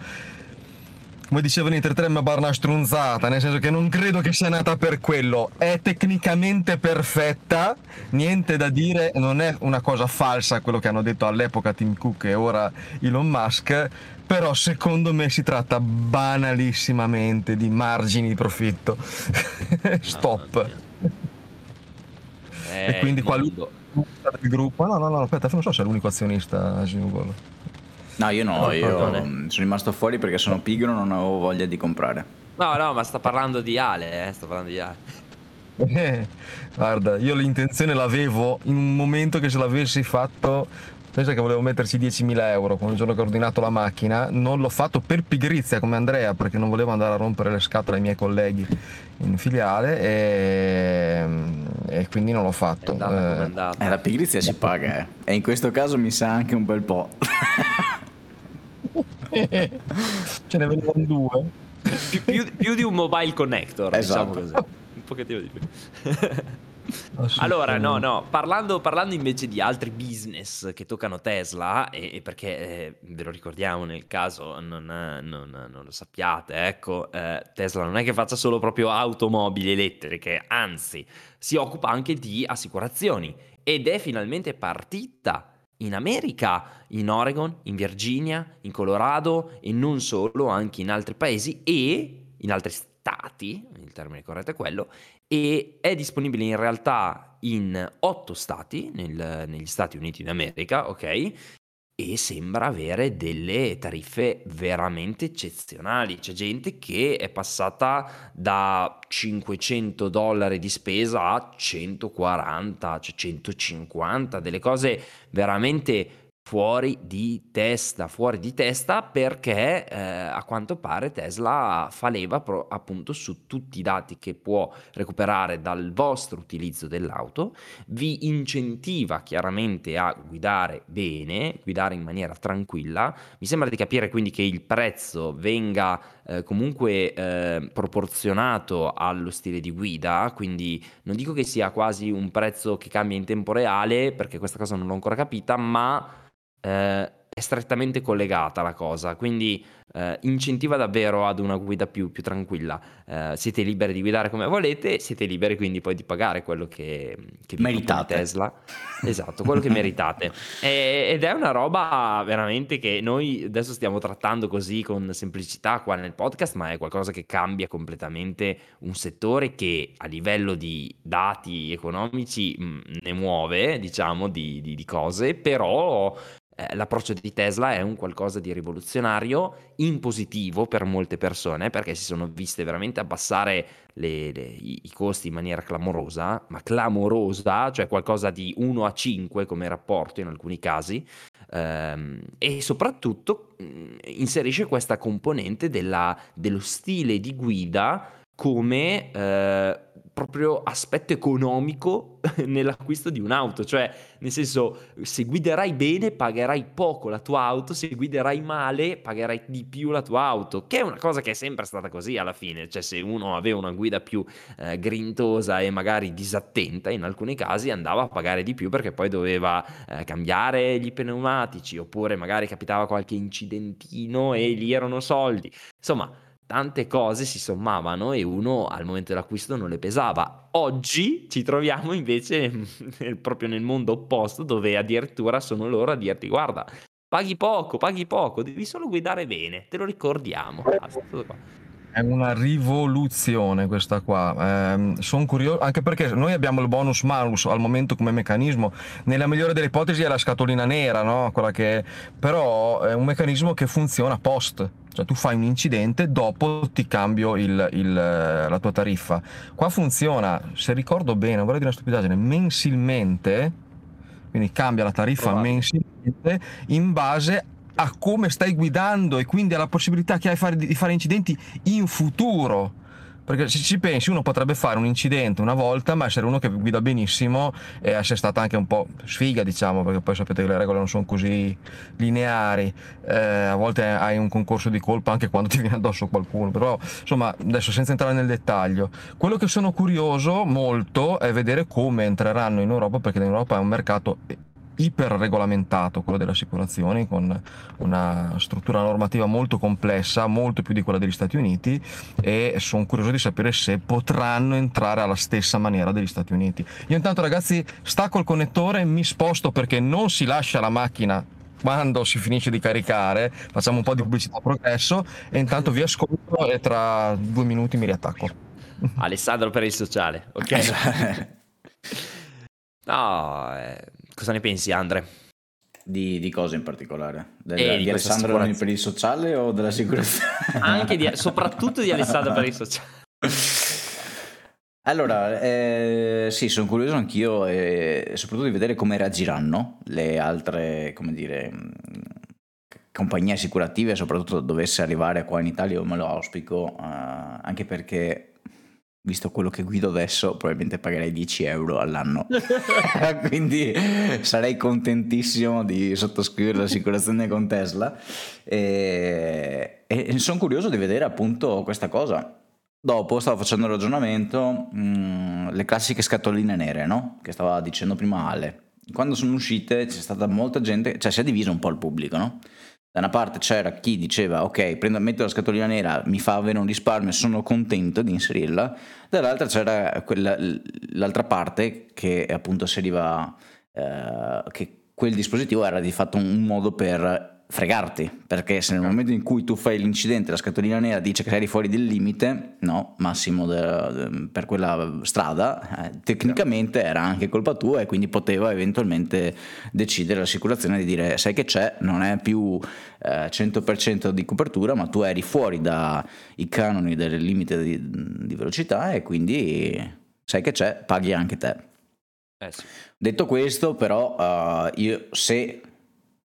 come dicevano in 3 mi bar una strunzata, nel senso che non credo che sia nata per quello. È tecnicamente perfetta, niente da dire, non è una cosa falsa quello che hanno detto all'epoca Tim Cook e ora Elon Musk, però secondo me si tratta banalissimamente di margini di profitto. Stop. e quindi qualunque del gruppo, no, no, no, aspetta, non so se è l'unico azionista a Google. No, io no, io sono rimasto fuori perché sono pigro, non avevo voglia di comprare. No, no, ma sta parlando di Ale, eh, sto parlando di Ale. Eh, guarda, io l'intenzione l'avevo in un momento che se l'avessi fatto, pensa che volevo metterci 10.000 euro con il giorno che ho ordinato la macchina, non l'ho fatto per pigrizia come Andrea perché non volevo andare a rompere le scatole ai miei colleghi in filiale e, e quindi non l'ho fatto. È andata, eh, eh, la pigrizia si paga eh. e in questo caso mi sa anche un bel po'. Ce ne vengono due. Più, più, più, di un mobile connector, diciamo esatto. diciamo così. Un pochettino di più. Allora, no, no, parlando, parlando, invece di altri business che toccano Tesla, e, e perché eh, ve lo ricordiamo nel caso non, non, non lo sappiate, ecco, eh, Tesla non è che faccia solo proprio automobili elettriche, anzi, si occupa anche di assicurazioni ed è finalmente partita in America, in Oregon, in Virginia, in Colorado e non solo, anche in altri paesi e in altri stati, il termine corretto è quello, e è disponibile in realtà in otto stati, nel, negli Stati Uniti d'America, ok? E sembra avere delle tariffe veramente eccezionali. C'è gente che è passata da 500 dollari di spesa a 140, cioè 150, delle cose veramente fuori di testa, fuori di testa perché eh, a quanto pare Tesla fa leva pro- appunto su tutti i dati che può recuperare dal vostro utilizzo dell'auto, vi incentiva chiaramente a guidare bene, guidare in maniera tranquilla. Mi sembra di capire quindi che il prezzo venga eh, comunque eh, proporzionato allo stile di guida, quindi non dico che sia quasi un prezzo che cambia in tempo reale perché questa cosa non l'ho ancora capita, ma eh, è strettamente collegata la cosa, quindi eh, incentiva davvero ad una guida più, più tranquilla. Eh, siete liberi di guidare come volete, siete liberi quindi poi di pagare quello che, che meritate. Tesla. Esatto, quello che meritate. E, ed è una roba veramente che noi adesso stiamo trattando così con semplicità qua nel podcast, ma è qualcosa che cambia completamente un settore che a livello di dati economici mh, mm, ne muove, diciamo, di, di, di cose, però eh, l'approccio di Tesla è un qualcosa di rivoluzionario, in positivo per molte persone, perché si sono viste veramente abbassare le, le, i, costi in maniera clamorosa, ma clamorosa, cioè qualcosa di 1 a 5 come rapporto in alcuni casi, ehm, e soprattutto mh, mm, inserisce questa componente della, dello stile di guida come eh, proprio aspetto economico nell'acquisto di un'auto, cioè nel senso se guiderai bene pagherai poco la tua auto, se guiderai male pagherai di più la tua auto, che è una cosa che è sempre stata così alla fine, cioè se uno aveva una guida più eh, grintosa e magari disattenta in alcuni casi andava a pagare di più perché poi doveva eh, cambiare gli pneumatici oppure magari capitava qualche incidentino e lì erano soldi, insomma tante cose si sommavano e uno al momento dell'acquisto non le pesava. Oggi ci troviamo invece nel, proprio nel mondo opposto dove addirittura sono loro a dirti guarda, paghi poco, paghi poco, devi solo guidare bene, te lo ricordiamo. Basta, è una rivoluzione questa qua. Eh, sono curioso, anche perché noi abbiamo il bonus malus al momento come meccanismo. Nella migliore delle ipotesi è la scatolina nera, no? Quella che... però è un meccanismo che funziona post. Cioè tu fai un incidente, dopo ti cambio il, il, la tua tariffa. Qua funziona, se ricordo bene, vorrei dire una stupidaggine, mensilmente, quindi cambia la tariffa Provate. mensilmente in base a come stai guidando e quindi alla possibilità che hai di fare incidenti in futuro. Perché se ci pensi, uno potrebbe fare un incidente una volta, ma essere uno che guida benissimo e essere stata anche un po' sfiga, diciamo, perché poi sapete che le regole non sono così lineari. Eh, a volte hai un concorso di colpa anche quando ti viene addosso qualcuno. Però, insomma, adesso senza entrare nel dettaglio, quello che sono curioso molto è vedere come entreranno in Europa, perché in Europa è un mercato iperregolamentato quello delle assicurazioni con una struttura normativa molto complessa, molto più di quella degli Stati Uniti e sono curioso di sapere se potranno entrare alla stessa maniera degli Stati Uniti. Io intanto ragazzi stacco il connettore, mi sposto perché non si lascia la macchina quando si finisce di caricare, facciamo un po' di pubblicità a progresso e intanto vi ascolto e tra due minuti mi riattacco. Alessandro per il sociale, ok? no, eh Cosa ne pensi, Andre? Di, di cosa in particolare? Del, eh, di, di Alessandro per il sociale o della sicurezza? Anche di, soprattutto di Alessandro per il sociale. Allora, eh, sì, sono curioso anch'io e soprattutto di vedere come reagiranno le altre, come dire, compagnie assicurative, soprattutto dovesse arrivare qua in Italia, io me lo auspico, eh, anche perché visto quello che guido adesso, probabilmente pagherei 10 euro all'anno. Quindi sarei contentissimo di sottoscrivere l'assicurazione con Tesla. E, e sono curioso di vedere appunto questa cosa. Dopo stavo facendo il ragionamento, mh, mm, le classiche scatoline nere, no? Che stava dicendo prima Ale. Quando sono uscite c'è stata molta gente, cioè si è diviso un po' il pubblico, no? Da una parte c'era chi diceva ok, prendo, metto la scatolina nera, mi fa avere un risparmio, sono contento di inserirla, dall'altra c'era quella, l'altra parte che appunto asseriva eh, che quel dispositivo era di fatto un modo per fregarti, perché se nel momento in cui tu fai l'incidente la scatolina nera dice che sei fuori del limite, no, massimo de, de, per quella strada, eh, tecnicamente era anche colpa tua e quindi poteva eventualmente decidere l'assicurazione di dire sai che c'è, non è più eh, 100% di copertura, ma tu eri fuori dai canoni del limite di, di velocità e quindi sai che c'è, paghi anche te. Eh sì. Detto questo, però, uh, io se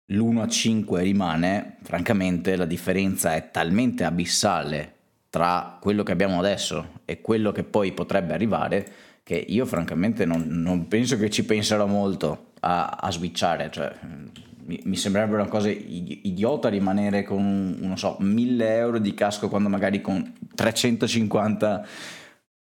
l'1 a 5 rimane, francamente la differenza è talmente abissale tra quello che abbiamo adesso e quello che poi potrebbe arrivare che io francamente non, non penso che ci penserò molto a, a switchare, cioè, mi, mi, sembrerebbe una cosa idiota rimanere con, non so, 1000 euro di casco quando magari con 350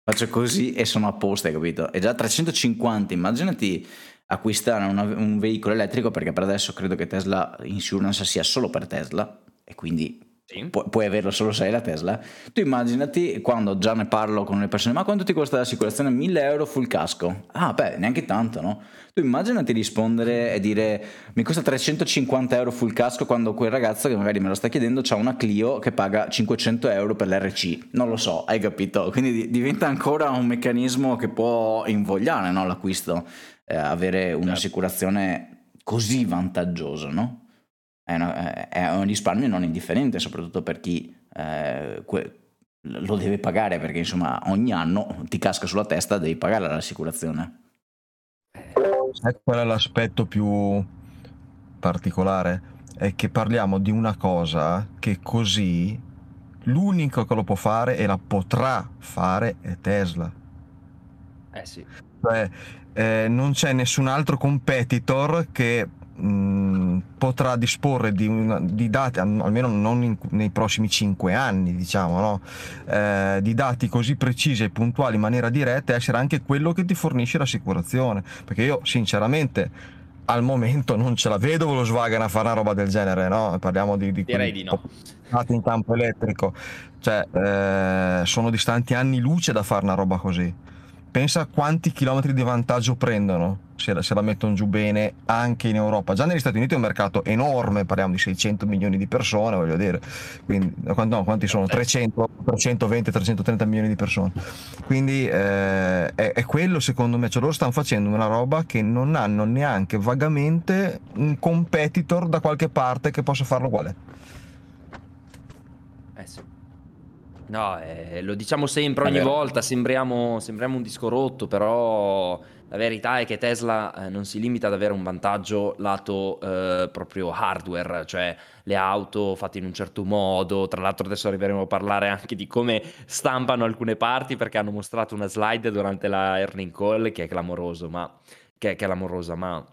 faccio così e sono a posto, hai capito? E già 350, immaginati acquistare una, un veicolo elettrico perché per adesso credo che Tesla Insurance sia solo per Tesla e quindi sì. pu- puoi averlo solo se hai la Tesla. Tu immaginati quando già ne parlo con le persone, ma quanto ti costa l'assicurazione? 1000 euro full casco. Ah beh, neanche tanto, no? Tu immaginati rispondere e dire mi costa 350 euro full casco quando quel ragazzo che magari me lo sta chiedendo ha una Clio che paga 500 euro per l'RC. Non lo so, hai capito? Quindi diventa ancora un meccanismo che può invogliare no, l'acquisto eh, avere certo. un'assicurazione così vantaggiosa, no? È, una, è, un risparmio non indifferente, soprattutto per chi eh, que- lo deve pagare, perché insomma ogni anno ti casca sulla testa, devi pagare l'assicurazione. Sai qual è l'aspetto più particolare? È che parliamo di una cosa che così l'unico che lo può fare e la potrà fare è Tesla. Eh sì. Cioè, eh, non c'è nessun altro competitor che mh, mm, potrà disporre di, una, di, dati, almeno non in, nei prossimi 5 anni, diciamo, no? eh, di dati così precisi e puntuali in maniera diretta e essere anche quello che ti fornisce l'assicurazione. Perché io sinceramente al momento non ce la vedo Volkswagen a fare una roba del genere, no? Parliamo di, di Direi di no. in campo elettrico, cioè eh, sono distanti anni luce da fare una roba così pensa a quanti chilometri di vantaggio prendono se la, se la, mettono giù bene anche in Europa. Già negli Stati Uniti è un mercato enorme, parliamo di 600 milioni di persone, voglio dire, quindi no, quanti sono? 300, 320, 330 milioni di persone. Quindi eh, è, è, quello secondo me, cioè loro stanno facendo una roba che non hanno neanche vagamente un competitor da qualche parte che possa farlo uguale. Eh sì. No, eh, lo diciamo sempre, ogni volta, sembriamo, sembriamo un disco rotto, però la verità è che Tesla eh, non si limita ad avere un vantaggio lato eh, proprio hardware, cioè le auto fatte in un certo modo. Tra l'altro adesso arriveremo a parlare anche di come stampano alcune parti perché hanno mostrato una slide durante la earning call che è clamoroso, ma che è clamorosa, ma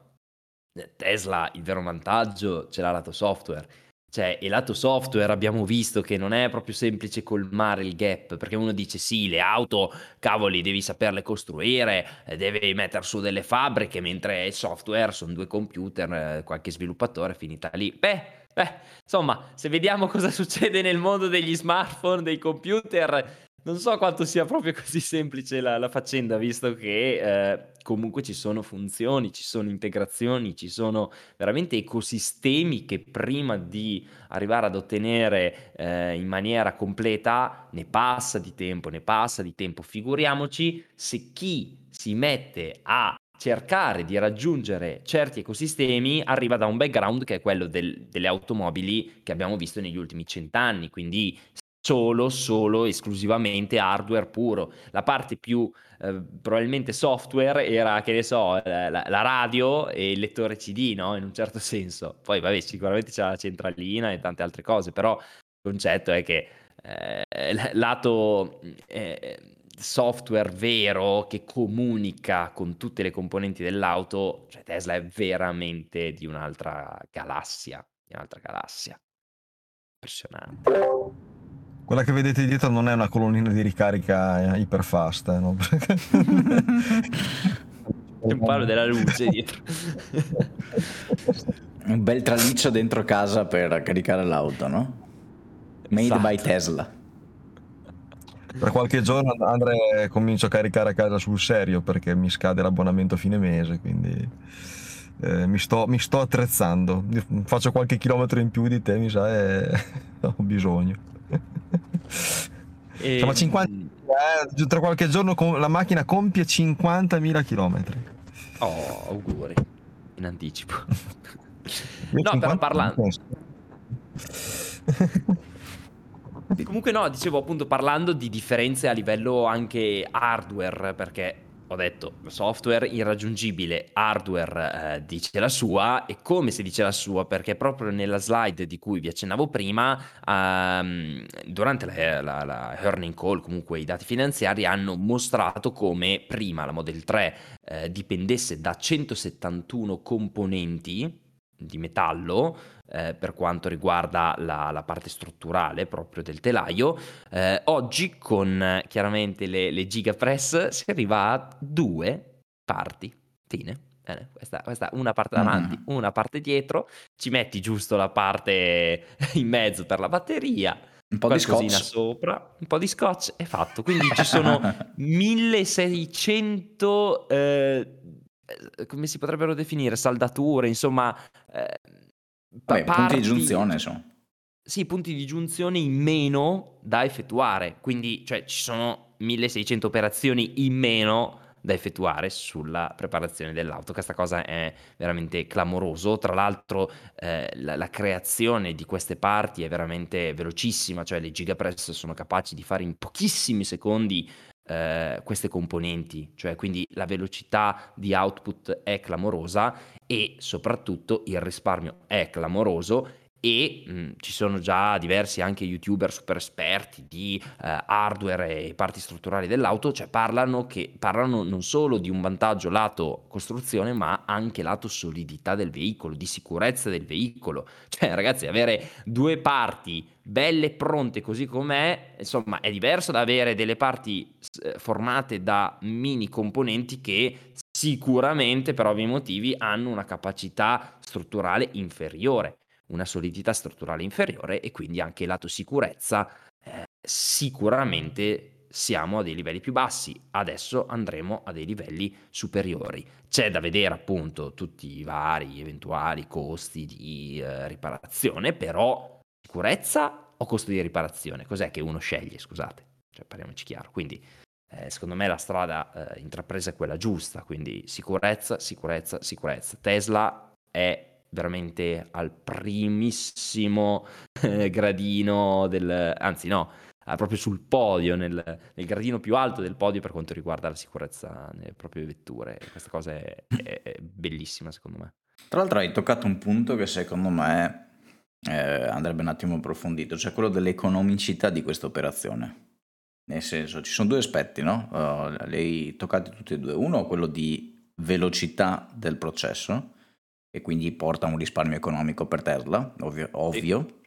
Tesla il vero vantaggio ce l'ha lato software cioè, e lato software abbiamo visto che non è proprio semplice colmare il gap, perché uno dice sì, le auto, cavoli, devi saperle costruire, eh, devi mettere su delle fabbriche, mentre il software sono due computer, eh, qualche sviluppatore, finita lì. Beh, beh, insomma, se vediamo cosa succede nel mondo degli smartphone, dei computer, non so quanto sia proprio così semplice la, la faccenda, visto che eh, comunque ci sono funzioni, ci sono integrazioni, ci sono veramente ecosistemi che prima di arrivare ad ottenere eh, in maniera completa ne passa di tempo, ne passa di tempo. Figuriamoci se chi si mette a cercare di raggiungere certi ecosistemi arriva da un background che è quello del, delle automobili che abbiamo visto negli ultimi cent'anni, quindi solo, solo, esclusivamente hardware puro. La parte più eh, probabilmente software era, che ne so, la, la, radio e il lettore CD, no? In un certo senso. Poi, vabbè, sicuramente c'è la centralina e tante altre cose, però il concetto è che eh, lato eh, software vero che comunica con tutte le componenti dell'auto, cioè Tesla è veramente di un'altra galassia, di un'altra galassia. Impressionante. Quella che vedete dietro non è una colonnina di ricarica iperfast, eh, no? C'è un palo della luce dietro. un bel traliccio dentro casa per caricare l'auto, no? Made esatto. by Tesla. Per qualche giorno Andre comincio a caricare a casa sul serio perché mi scade l'abbonamento a fine mese, quindi eh, mi, sto, mi, sto, attrezzando. Faccio qualche chilometro in più di te, mi sa, e ho bisogno. E... Siamo a 50, eh, tra qualche giorno la macchina compie 50.000 km. Oh, auguri, in anticipo. no, però parlando... Comunque no, dicevo appunto parlando di differenze a livello anche hardware, perché ho detto software irraggiungibile, hardware eh, dice la sua e come si dice la sua? Perché proprio nella slide di cui vi accennavo prima, ehm, durante la, la, la, earning call, comunque i dati finanziari hanno mostrato come prima la Model 3 eh, dipendesse da 171 componenti di metallo eh, per quanto riguarda la, la, parte strutturale proprio del telaio. Eh, oggi con eh, chiaramente le, le Gigapress si arriva a due parti. Fine. Bene, questa, questa una parte davanti, mm. una parte dietro, ci metti giusto la parte in mezzo per la batteria, un po' di scotch sopra, un po' di scotch è fatto. Quindi ci sono 1600 eh, come si potrebbero definire saldature, insomma eh, Vabbè, parti, punti di giunzione sono. Sì, punti di giunzione in meno da effettuare, quindi cioè, ci sono 1600 operazioni in meno da effettuare sulla preparazione dell'auto. Questa cosa è veramente clamoroso. Tra l'altro eh, la, la, creazione di queste parti è veramente velocissima, cioè le gigapress sono capaci di fare in pochissimi secondi eh, queste componenti, cioè quindi la velocità di output è clamorosa e soprattutto il risparmio è clamoroso e mh, mm, ci sono già diversi anche youtuber super esperti di eh, hardware e parti strutturali dell'auto, cioè parlano, che, parlano non solo di un vantaggio lato costruzione ma anche lato solidità del veicolo, di sicurezza del veicolo, cioè ragazzi avere due parti belle e pronte così com'è, insomma è diverso da avere delle parti eh, formate da mini componenti che sicuramente per ovvi motivi hanno una capacità strutturale inferiore una solidità strutturale inferiore e quindi anche lato sicurezza eh, sicuramente siamo a dei livelli più bassi, adesso andremo a dei livelli superiori. C'è da vedere appunto tutti i vari eventuali costi di eh, riparazione, però sicurezza o costo di riparazione? Cos'è che uno sceglie, scusate? Cioè, parliamoci chiaro. Quindi eh, secondo me la strada eh, intrapresa è quella giusta, quindi sicurezza, sicurezza, sicurezza. Tesla è veramente al primissimo eh, gradino del... anzi no, proprio sul podio, nel, nel, gradino più alto del podio per quanto riguarda la sicurezza nelle proprie vetture. Questa cosa è, è, è bellissima secondo me. Tra l'altro hai toccato un punto che secondo me eh, andrebbe un attimo approfondito, cioè quello dell'economicità di questa operazione. Nel senso, ci sono due aspetti, no? Uh, li toccati tutti e due. Uno, quello di velocità del processo, e quindi porta un risparmio economico per Tesla, ovvio. ovvio. Sì.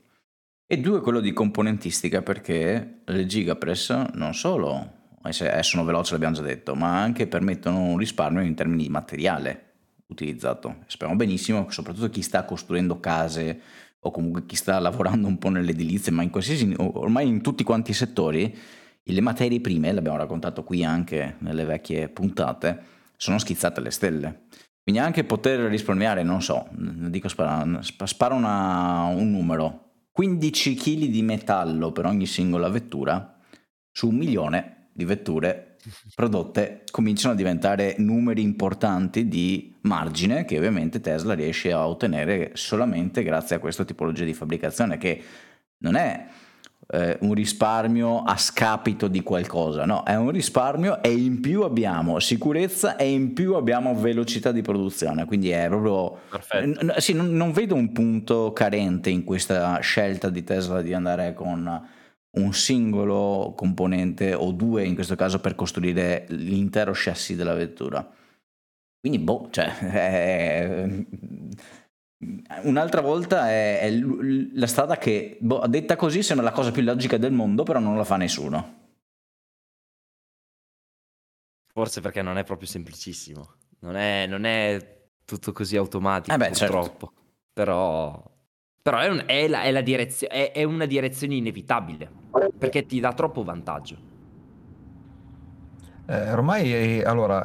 E due, quello di componentistica, perché le Gigapress non solo sono veloci, l'abbiamo già detto, ma anche permettono un risparmio in termini di materiale utilizzato. Sappiamo benissimo soprattutto chi sta costruendo case o comunque chi sta lavorando un po' nell'edilizia, ma in qualsiasi, ormai in tutti quanti i settori, le materie prime, l'abbiamo raccontato qui anche nelle vecchie puntate, sono schizzate alle stelle. Quindi anche poter risparmiare, non so, dico spara, spara una, un numero, 15 kg di metallo per ogni singola vettura su un milione di vetture prodotte cominciano a diventare numeri importanti di margine che ovviamente Tesla riesce a ottenere solamente grazie a questa tipologia di fabbricazione che non è eh, un risparmio a scapito di qualcosa, no, è un risparmio e in più abbiamo sicurezza e in più abbiamo velocità di produzione, quindi è proprio... Perfetto. N- sì, non, non vedo un punto carente in questa scelta di Tesla di andare con un singolo componente o due in questo caso per costruire l'intero chassis della vettura. Quindi, boh, cioè, eh, un'altra volta è, è la strada che, boh, detta così, sembra la cosa più logica del mondo, però non la fa nessuno. Forse perché non è proprio semplicissimo. Non è, non è tutto così automatico, eh beh, certo. purtroppo. Certo. Però, però è, un, è, la, è, la direzio, è, è una direzione inevitabile, perché ti dà troppo vantaggio. Eh, ormai, allora,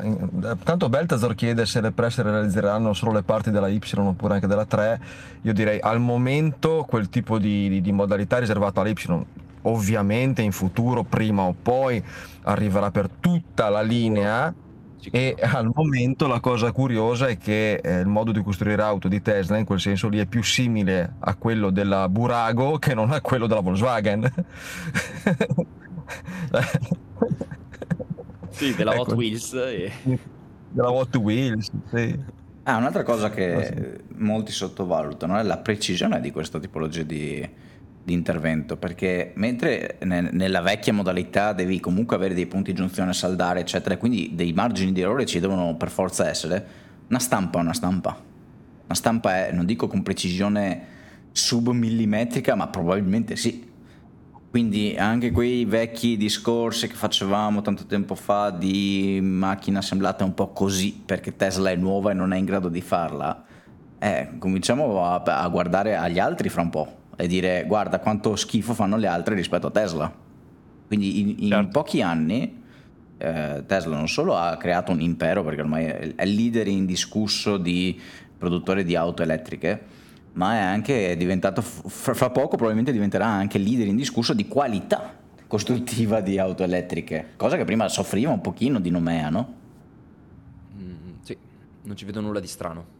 tanto Beltazor chiede se le presse realizzeranno solo le parti della Y oppure anche della 3. Io direi al momento quel tipo di, di, di modalità è riservato alla Y. Ovviamente in futuro, prima o poi, arriverà per tutta la linea. E al momento la cosa curiosa è che eh, il modo di costruire auto di Tesla in quel senso lì è più simile a quello della Burago che non a quello della Volkswagen. Sì, della ecco. Hot Wheels. E... Della Hot Wheels, sì. Ah, un'altra cosa che oh, sì. molti sottovalutano è la precisione di questa tipologia di, di intervento, perché mentre ne, nella vecchia modalità devi comunque avere dei punti di giunzione, saldare, eccetera, quindi dei margini di errore ci devono per forza essere, una stampa è una stampa. Una stampa è, non dico con precisione submillimetrica, ma probabilmente sì, quindi anche quei vecchi discorsi che facevamo tanto tempo fa di macchina assemblata un po' così perché Tesla è nuova e non è in grado di farla, eh, cominciamo a, a guardare agli altri fra un po' e dire guarda quanto schifo fanno le altre rispetto a Tesla. Quindi in, in certo. pochi anni eh, Tesla non solo ha creato un impero perché ormai è il leader indiscusso di produttore di auto elettriche, ma è anche diventato, fra poco probabilmente diventerà anche leader indiscusso di qualità costruttiva di auto elettriche, cosa che prima soffriva un pochino di nomea, no? Mm, sì, non ci vedo nulla di strano.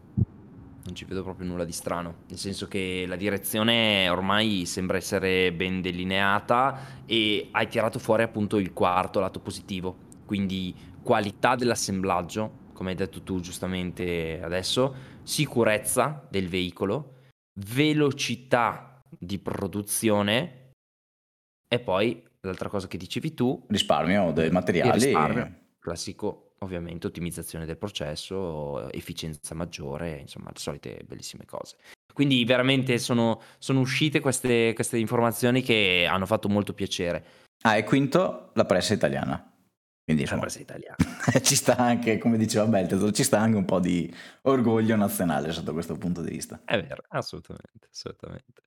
Non ci vedo proprio nulla di strano, nel senso che la direzione ormai sembra essere ben delineata e hai tirato fuori appunto il quarto lato positivo, quindi qualità dell'assemblaggio, come hai detto tu giustamente adesso, sicurezza del veicolo, velocità di produzione e poi l'altra cosa che dicevi tu risparmio dei materiali. risparmio, classico ovviamente ottimizzazione del processo efficienza maggiore insomma le solite bellissime cose. Quindi veramente sono, sono uscite queste, queste informazioni che hanno fatto molto piacere. Ah e quinto la pressa italiana quindi la presa italiana. ci sta anche, come diceva Beltesor, ci sta anche un po' di orgoglio nazionale sotto questo punto di vista. È vero, assolutamente, assolutamente.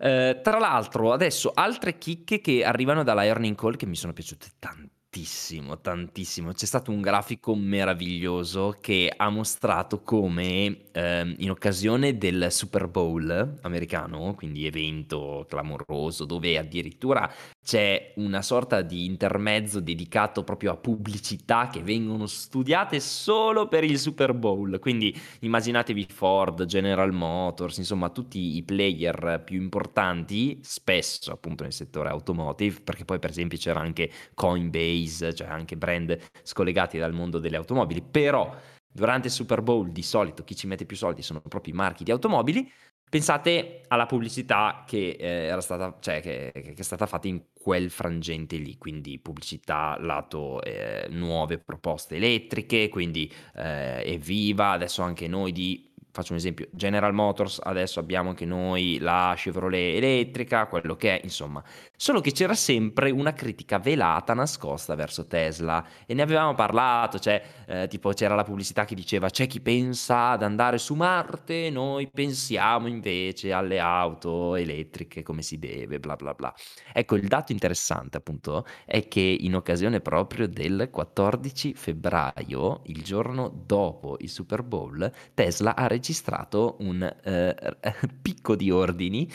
Eh, tra l'altro, adesso altre chicche che arrivano dalla Earning Call che mi sono piaciute tanto tantissimo, tantissimo. C'è stato un grafico meraviglioso che ha mostrato come ehm, in occasione del Super Bowl americano, quindi evento clamoroso, dove addirittura c'è una sorta di intermezzo dedicato proprio a pubblicità che vengono studiate solo per il Super Bowl. Quindi immaginatevi Ford, General Motors, insomma tutti i player più importanti, spesso appunto nel settore automotive, perché poi per esempio c'era anche Coinbase case, cioè anche brand scollegati dal mondo delle automobili, però durante il Super Bowl di solito chi ci mette più soldi sono proprio i marchi di automobili. Pensate alla pubblicità che, eh, era stata, cioè, che, che, è stata fatta in quel frangente lì, quindi pubblicità lato eh, nuove proposte elettriche, quindi eh, evviva, adesso anche noi di faccio un esempio, General Motors, adesso abbiamo anche noi la Chevrolet elettrica, quello che è, insomma. Solo che c'era sempre una critica velata, nascosta verso Tesla e ne avevamo parlato, cioè eh, tipo c'era la pubblicità che diceva c'è chi pensa ad andare su Marte, noi pensiamo invece alle auto elettriche come si deve, bla bla bla. Ecco, il dato interessante appunto è che in occasione proprio del 14 febbraio, il giorno dopo il Super Bowl, Tesla ha registrato registrato un eh, picco di ordini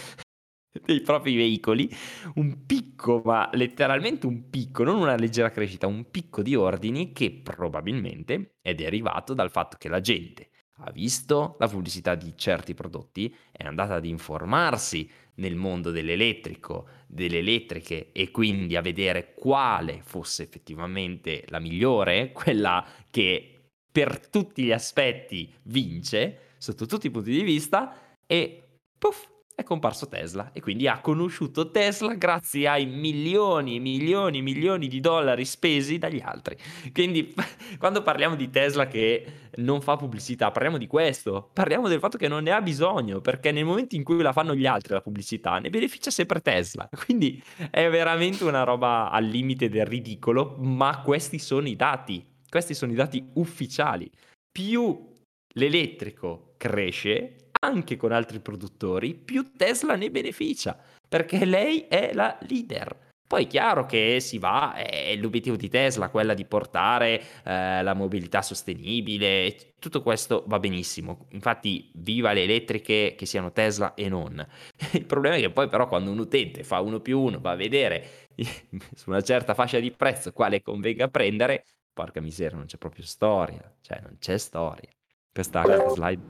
dei propri veicoli, un picco, ma letteralmente un picco, non una leggera crescita, un picco di ordini che probabilmente è derivato dal fatto che la gente ha visto la pubblicità di certi prodotti, è andata ad informarsi nel mondo dell'elettrico, delle elettriche e quindi a vedere quale fosse effettivamente la migliore, quella che per tutti gli aspetti vince sotto tutti i punti di vista e puff, è comparso Tesla e quindi ha conosciuto Tesla grazie ai milioni e milioni e milioni di dollari spesi dagli altri. Quindi quando parliamo di Tesla che non fa pubblicità, parliamo di questo, parliamo del fatto che non ne ha bisogno, perché nel momento in cui la fanno gli altri la pubblicità, ne beneficia sempre Tesla. Quindi è veramente una roba al limite del ridicolo, ma questi sono i dati, questi sono i dati ufficiali. Più l'elettrico cresce, anche con altri produttori, più Tesla ne beneficia, perché lei è la leader. Poi è chiaro che si va, è l'obiettivo di Tesla, quella di portare eh, la mobilità sostenibile, tutto questo va benissimo. Infatti, viva le elettriche che siano Tesla e non. Il problema è che poi però quando un utente fa uno più uno, va a vedere su una certa fascia di prezzo quale convenga prendere, porca miseria, non c'è proprio storia, cioè non c'è storia. Questa, questa slide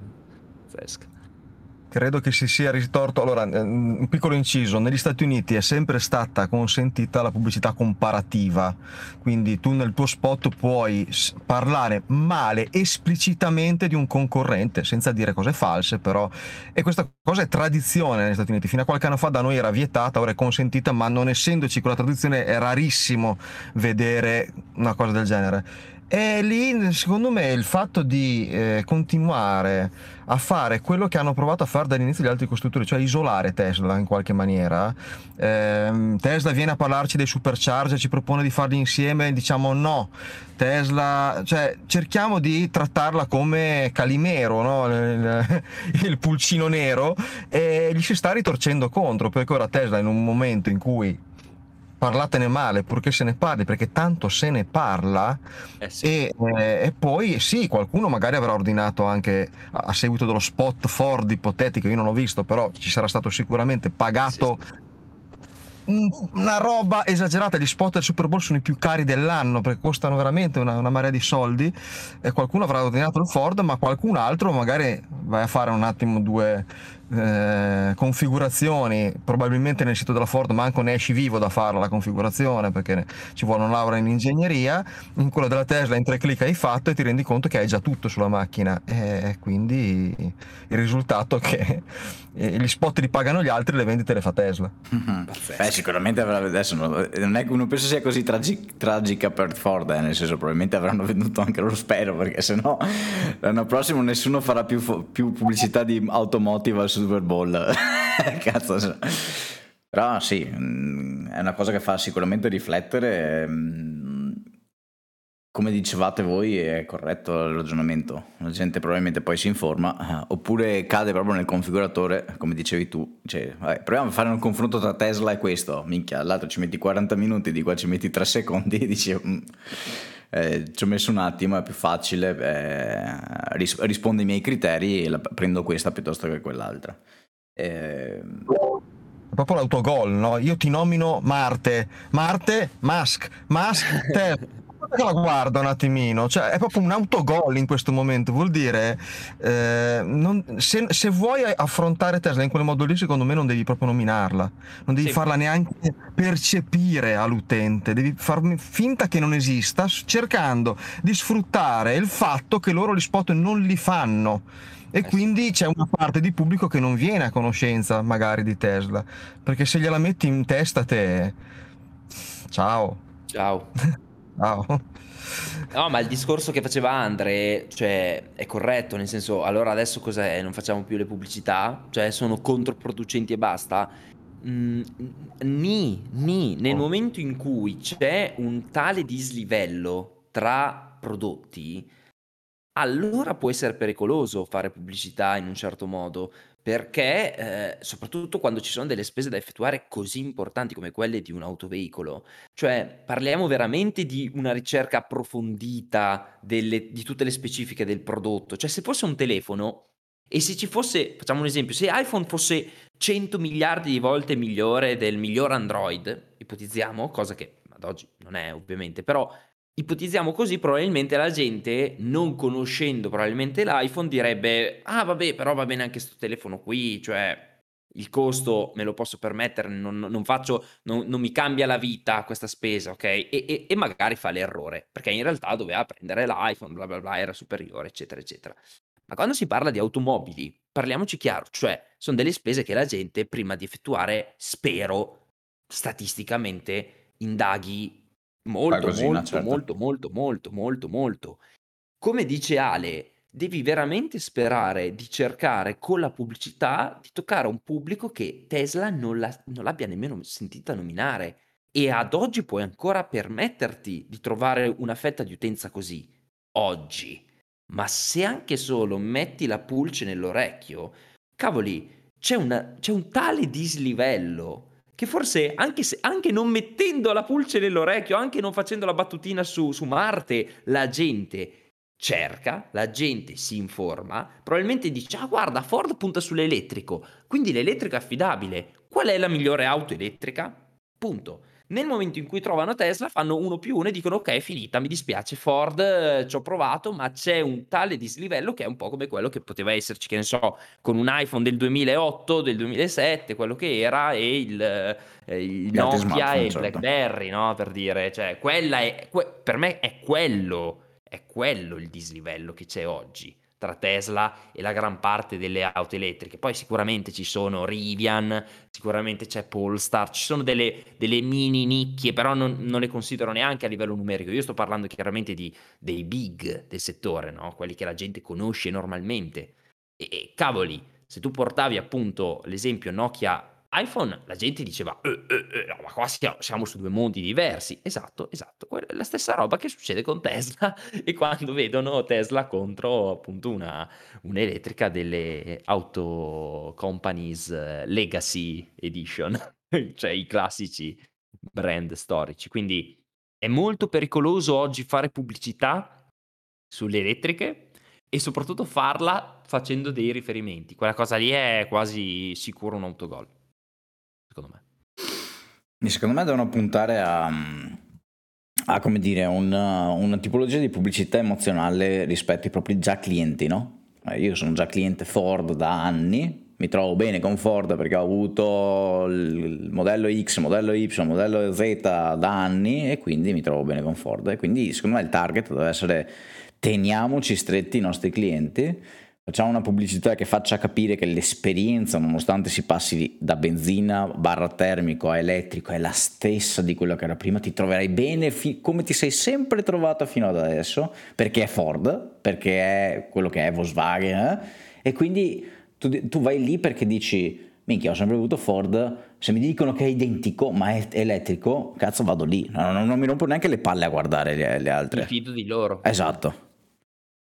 pazzesca. Credo che si sia ritorto. Allora, ehm, un piccolo inciso: negli Stati Uniti è sempre stata consentita la pubblicità comparativa, quindi tu nel tuo spot puoi parlare male esplicitamente di un concorrente, senza dire cose false, però. E questa cosa è tradizione negli Stati Uniti. Fino a qualche anno fa da noi era vietata, ora è consentita, ma non essendoci quella tradizione è rarissimo vedere una cosa del genere. E lì, secondo me, il fatto di eh, continuare a fare quello che hanno provato a fare dall'inizio gli altri costruttori, cioè isolare Tesla in qualche maniera. Eh, Tesla viene a parlarci dei supercharger, ci propone di farli insieme, diciamo no. Tesla, cioè cerchiamo di trattarla come Calimero, no? il, il pulcino nero, e gli si sta ritorcendo contro, perché ora Tesla in un momento in cui parlatene male purché se ne parli perché tanto se ne parla eh sì. e, eh, e, poi sì qualcuno magari avrà ordinato anche a, a, seguito dello spot Ford ipotetico io non l'ho visto però ci sarà stato sicuramente pagato sì, sì una roba esagerata. Gli spot del Super Bowl sono i più cari dell'anno perché costano veramente una, una marea di soldi. E qualcuno avrà ordinato il Ford, ma qualcun altro magari vai a fare un attimo due eh, configurazioni. Probabilmente nel sito della Ford manco ne esci vivo da fare la configurazione perché ci vuole una laurea in ingegneria. In quella della Tesla in tre clic hai fatto e ti rendi conto che hai già tutto sulla macchina. E quindi il risultato è che gli spot li pagano gli altri, le vendite le fa Tesla. Mm-hmm. Beh, sicuramente avrà, adesso non è che uno pensa sia così tragi, tragica per Ford, eh, nel senso probabilmente avranno venduto anche lo spero, perché sennò l'anno prossimo nessuno farà più, più pubblicità di automotive al Super Bowl. Cazzo. Però sì, mm, è una cosa che fa sicuramente riflettere mm, come dicevate voi è corretto il ragionamento, la gente probabilmente poi si informa, eh, oppure cade proprio nel configuratore, come dicevi tu, cioè, vabbè, proviamo a fare un confronto tra Tesla e questo, minchia, all'altro ci metti 40 minuti, di qua ci metti 3 secondi e dici... Eh, ci ho messo un attimo, è più facile, eh, ris- risponde ai miei criteri e la, prendo questa piuttosto che quell'altra. Eh, proprio l'autogol, no? Io ti nomino Marte, Marte, Musk, Musk, Tesla la guarda un attimino, cioè è proprio un autogol in questo momento, vuol dire eh, non, se, se, vuoi affrontare Tesla in quel modo lì secondo me non devi proprio nominarla, non devi sì. farla neanche percepire all'utente, devi far finta che non esista cercando di sfruttare il fatto che loro gli spot non li fanno e eh quindi c'è una parte di pubblico che non viene a conoscenza magari di Tesla, perché se gliela metti in testa te... Ciao. Ciao. Ciao. No, ma il discorso che faceva Andre, cioè, è corretto, nel senso, allora adesso cos'è? Non facciamo più le pubblicità? Cioè, sono controproducenti e basta? Mm, ni, ni, nel oh. momento in cui c'è un tale dislivello tra prodotti, allora può essere pericoloso fare pubblicità in un certo modo, perché eh, soprattutto quando ci sono delle spese da effettuare così importanti come quelle di un autoveicolo, cioè parliamo veramente di una ricerca approfondita delle, di tutte le specifiche del prodotto, cioè se fosse un telefono e se ci fosse, facciamo un esempio, se iPhone fosse 100 miliardi di volte migliore del miglior Android, ipotizziamo, cosa che ad oggi non è ovviamente, però Ipotizziamo così, probabilmente la gente, non conoscendo probabilmente l'iPhone, direbbe, ah vabbè, però va bene anche questo telefono qui, cioè il costo me lo posso permettere, non, non faccio, non, non, mi cambia la vita questa spesa, ok? E, e, e, magari fa l'errore, perché in realtà doveva prendere l'iPhone, bla bla bla, era superiore, eccetera, eccetera. Ma quando si parla di automobili, parliamoci chiaro, cioè sono delle spese che la gente prima di effettuare, spero, statisticamente indaghi molto, Qualcosina, molto, certo. molto, molto, molto, molto, molto. Come dice Ale, devi veramente sperare di cercare con la pubblicità di toccare un pubblico che Tesla non, la- non l'abbia nemmeno sentita nominare. E ad oggi puoi ancora permetterti di trovare una fetta di utenza così. Oggi. Ma se anche solo metti la pulce nell'orecchio, cavoli, c'è, una- c'è un tale dislivello che forse anche, se- anche non mettendo la pulce nell'orecchio, anche non facendo la battutina su, su Marte, la gente cerca, la gente si informa, probabilmente dice, ah guarda, Ford punta sull'elettrico, quindi l'elettrico è affidabile. Qual è la migliore auto elettrica? Punto. Nel momento in cui trovano Tesla, fanno uno più uno e dicono: Ok, è finita, mi dispiace, Ford, eh, ci ho provato, ma c'è un tale dislivello che è un po' come quello che poteva esserci, che ne so, con un iPhone del 2008, del 2007, quello che era, e il, eh, il Nokia e il certo. BlackBerry, no? Per dire, cioè, quella è, que- per me è quello, è quello il dislivello che c'è oggi tra Tesla e la gran parte delle auto elettriche. Poi sicuramente ci sono Rivian, sicuramente c'è Polestar, ci sono delle, delle mini nicchie, però non, non le considero neanche a livello numerico. Io sto parlando chiaramente di, dei big del settore, no? quelli che la gente conosce normalmente. E, e cavoli, se tu portavi appunto l'esempio Nokia iPhone, la gente diceva, eh, eh, eh, no, ma qua siamo, siamo su due mondi diversi. Esatto, esatto, la stessa roba che succede con Tesla e quando vedono Tesla contro appunto una, un'elettrica delle auto companies eh, Legacy Edition, cioè i classici brand storici. Quindi è molto pericoloso oggi fare pubblicità sulle elettriche e soprattutto farla facendo dei riferimenti. Quella cosa lì è quasi sicuro un autogol, secondo me. Secondo me devono puntare a, a, come dire, una, una tipologia di pubblicità emozionale rispetto ai propri già clienti, no? Eh, Io sono già cliente Ford da anni, mi trovo bene con Ford perché ho avuto il modello X, modello Y, modello Z da anni e quindi mi trovo bene con Ford. E quindi secondo me il target deve essere teniamoci stretti i nostri clienti, facciamo una pubblicità che faccia capire che l'esperienza, nonostante si passi da benzina barra termico a elettrico, è la stessa di quello che era prima, ti troverai bene fi- come ti sei sempre trovato fino ad adesso, perché è Ford, perché è quello che è Volkswagen, eh? e quindi tu, tu vai lì perché dici, minchia, ho sempre avuto Ford, se mi dicono che è identico ma è elettrico, cazzo vado lì, no, no, non mi rompo neanche le palle a guardare le, le Mi altre. fido di loro. Esatto.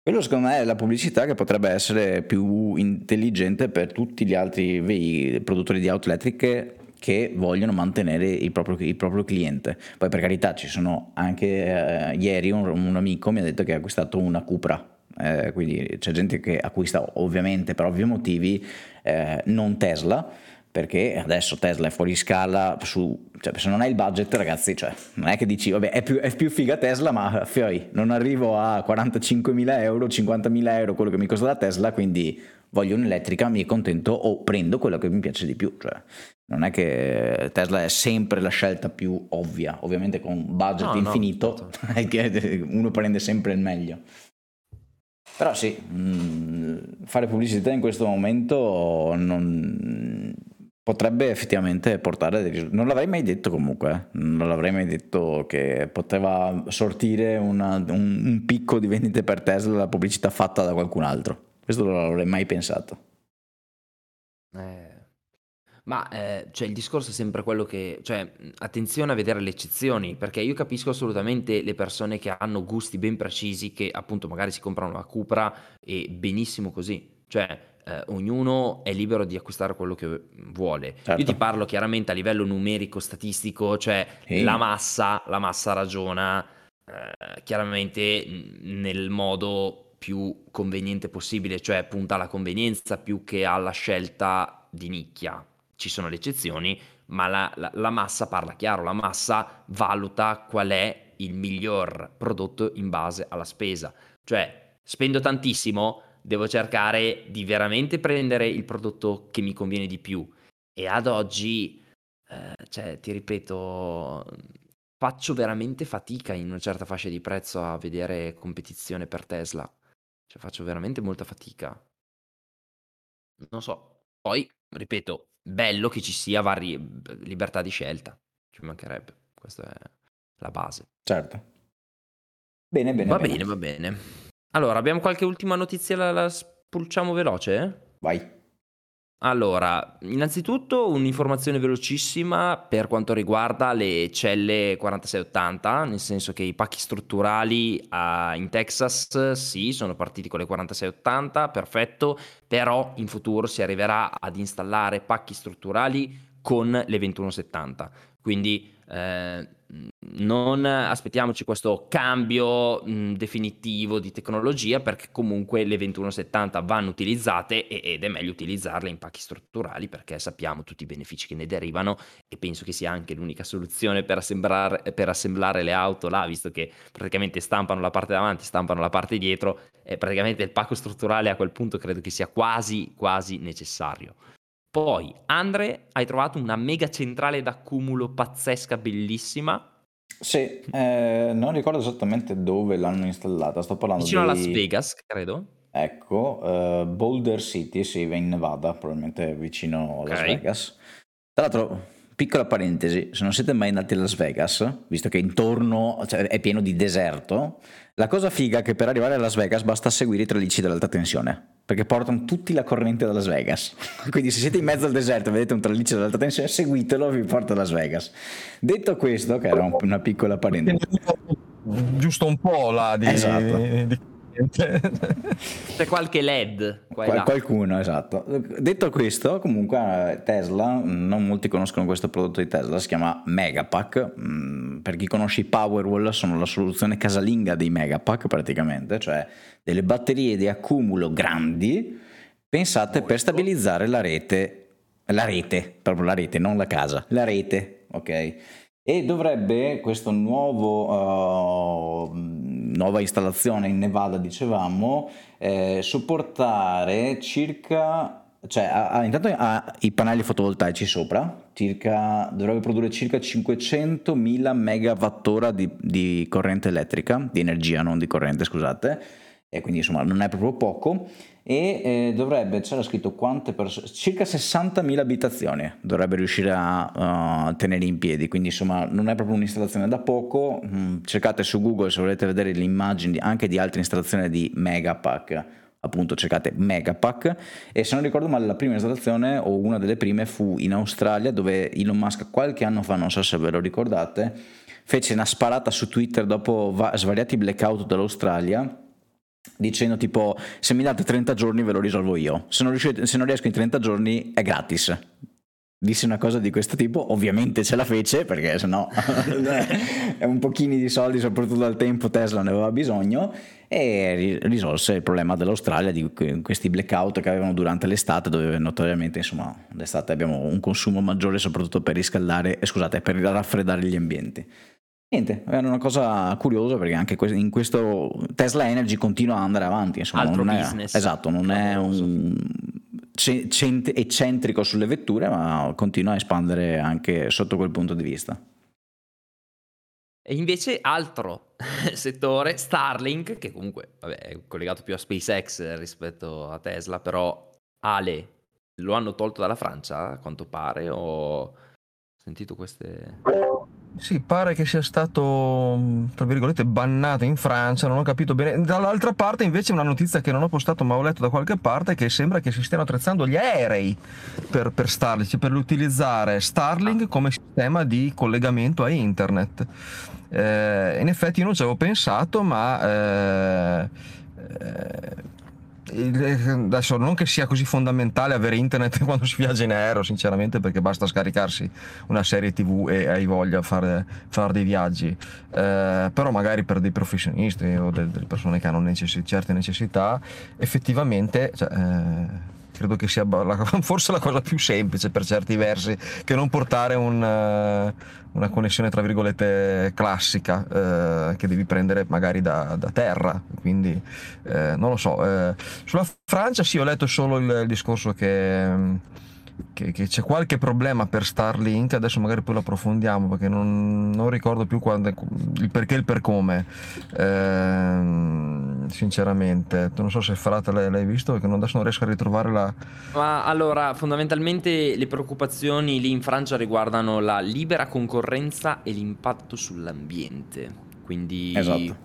Quello secondo me è la pubblicità che potrebbe essere più intelligente per tutti gli altri vei- produttori di auto elettriche che vogliono mantenere il proprio, il proprio cliente. Poi per carità ci sono anche eh, ieri un, un amico mi ha detto che ha acquistato una Cupra. Eh, quindi c'è gente che acquista ovviamente per ovvi motivi eh, non Tesla perché adesso Tesla è fuori scala su, cioè, se non hai il budget ragazzi cioè, non è che dici vabbè è più, è più figa Tesla ma fioi non arrivo a 45.000 euro 50.000 euro quello che mi costa la Tesla quindi voglio un'elettrica mi accontento o prendo quello che mi piace di più cioè, non è che Tesla è sempre la scelta più ovvia ovviamente con un budget No, no, infinito certo. uno prende sempre il meglio però sì, mh, fare pubblicità in questo momento non, potrebbe effettivamente portare dei risultati. Non l'avrei mai detto comunque, eh. non l'avrei mai detto che poteva sortire una- un, un picco di vendite per Tesla la pubblicità fatta da qualcun altro. Questo non l'avrei mai pensato. Eh, ma eh, cioè, il discorso è sempre quello che, cioè, attenzione a vedere le eccezioni, perché io capisco assolutamente le persone che hanno gusti ben precisi, che appunto magari si comprano la Cupra e benissimo così, cioè eh, ognuno è libero di acquistare quello che vuole. Io Certo. ti parlo chiaramente a livello numerico, statistico, cioè Sì. la massa, la massa ragiona eh, chiaramente nel modo più conveniente possibile, cioè punta alla convenienza più che alla scelta di nicchia. Ci sono le eccezioni, ma la, la- la massa parla chiaro, la massa valuta qual è il miglior prodotto in base alla spesa. Cioè, spendo tantissimo, devo cercare di veramente prendere il prodotto che mi conviene di più. E ad oggi, eh, cioè, ti ripeto, faccio veramente fatica in una certa fascia di prezzo a vedere competizione per Tesla. Cioè faccio veramente molta fatica. Non so. Poi, ripeto, bello che ci sia vari libertà di scelta. Ci mancherebbe. Questa è la base. Certo. Bene, bene. Va bene, bene, va bene. Allora, abbiamo qualche ultima notizia, la, la spulciamo veloce? Vai. Allora, innanzitutto un'informazione velocissima per quanto riguarda le celle 4680, nel senso che i pacchi strutturali uh, in Texas sì, sono partiti con le 4680, perfetto, però in futuro si arriverà ad installare pacchi strutturali con le 2170. Quindi eh, non aspettiamoci questo cambio mh, definitivo di tecnologia perché comunque le 2170 vanno utilizzate ed è meglio utilizzarle in pacchi strutturali perché sappiamo tutti i benefici che ne derivano e penso che sia anche l'unica soluzione per per assemblare le auto là visto che praticamente stampano la parte davanti stampano la parte dietro e praticamente il pacco strutturale a quel punto credo che sia quasi quasi necessario poi, Andre, hai trovato una mega centrale d'accumulo pazzesca, bellissima. Sì, eh, non ricordo esattamente dove l'hanno installata. Sto parlando Vicino di... a Las Vegas, credo. Ecco, uh, Boulder City, sì, in Nevada, probabilmente vicino a Las Vegas. Tra l'altro, piccola parentesi, se non siete mai andati a Las Vegas, visto che intorno cioè, è pieno di deserto, la cosa figa è che per arrivare a Las Vegas basta seguire i tralicci dell'alta tensione perché portano tutti la corrente da Las Vegas. Quindi se siete in mezzo al deserto e vedete un traliccio dell'alta tensione, seguitelo, vi porta a Las Vegas. Detto questo, che era una piccola parentesi. Giusto un po' là di, esatto. di c'è qualche LED. Qual- qualcuno, esatto. Detto questo, comunque Tesla, non molti conoscono questo prodotto di Tesla, si chiama Megapack. Mm, per chi conosce i Powerwall sono la soluzione casalinga dei Megapack praticamente, cioè delle batterie di accumulo grandi pensate per stabilizzare la rete, la rete, proprio la rete, non la casa, la rete, ok? e dovrebbe questo nuovo uh, nuova installazione in Nevada dicevamo eh, supportare circa cioè ha, ha, intanto ha i pannelli fotovoltaici sopra circa, dovrebbe produrre circa 500.000 megawattora di, di corrente elettrica di energia non di corrente scusate e quindi insomma non è proprio poco e eh, dovrebbe, c'era scritto quante persone, circa 60.000 abitazioni dovrebbe riuscire a uh, tenere in piedi, quindi insomma non è proprio un'installazione da poco, mm, cercate su Google se volete vedere le immagini anche di altre installazioni di Megapack, appunto cercate Megapack. E se non ricordo male la prima installazione o una delle prime fu in Australia dove Elon Musk qualche anno fa, non so se ve lo ricordate, fece una sparata su Twitter dopo va- svariati blackout dall'Australia dicendo tipo se mi date 30 giorni ve lo risolvo io, se non, riuscite, se non riesco in 30 giorni è gratis. Disse una cosa di questo tipo, ovviamente ce la fece perché sennò è un pochino di soldi, soprattutto al tempo Tesla ne aveva bisogno e risolse il problema dell'Australia di questi blackout che avevano durante l'estate dove notoriamente insomma l'estate abbiamo un consumo maggiore soprattutto per riscaldare, eh, scusate, per raffreddare gli ambienti. Niente, è una cosa curiosa perché anche in questo Tesla Energy continua ad andare avanti. Insomma, Altro non business. È, esatto, non è un eccentrico sulle vetture, ma continua a espandere anche sotto quel punto di vista. E invece altro settore, Starlink, che comunque vabbè, è collegato più a SpaceX rispetto a Tesla, però Ale lo hanno tolto dalla Francia, a quanto pare, o ho sentito queste... Sì, pare che sia stato, tra virgolette, bannato in Francia, non ho capito bene. Dall'altra parte invece una notizia che non ho postato ma ho letto da qualche parte che sembra che si stiano attrezzando gli aerei per, per Starlink, cioè per utilizzare Starlink come sistema di collegamento a internet. Eh, in effetti io non ci avevo pensato, ma... Eh, eh, adesso non che sia così fondamentale avere internet quando si viaggia in aereo sinceramente perché basta scaricarsi una serie tv e hai voglia di fare, fare, dei viaggi. Eh, però magari per dei professionisti o delle persone che hanno necess- certe necessità effettivamente cioè, eh, credo che sia la, forse la cosa più semplice per certi versi che non portare un, uh, una connessione tra virgolette classica uh, che devi prendere magari da, da terra. Quindi uh, non lo so sulla Francia sì ho letto solo il, il discorso che che, che, c'è qualche problema per Starlink, adesso magari poi lo approfondiamo perché non, non ricordo più quando, il perché e il per come. Eh, sinceramente. Non so se Frate l'hai, l'hai visto, perché adesso non riesco a ritrovare la... Ma allora, fondamentalmente le preoccupazioni lì in Francia riguardano la libera concorrenza e l'impatto sull'ambiente. Quindi Esatto.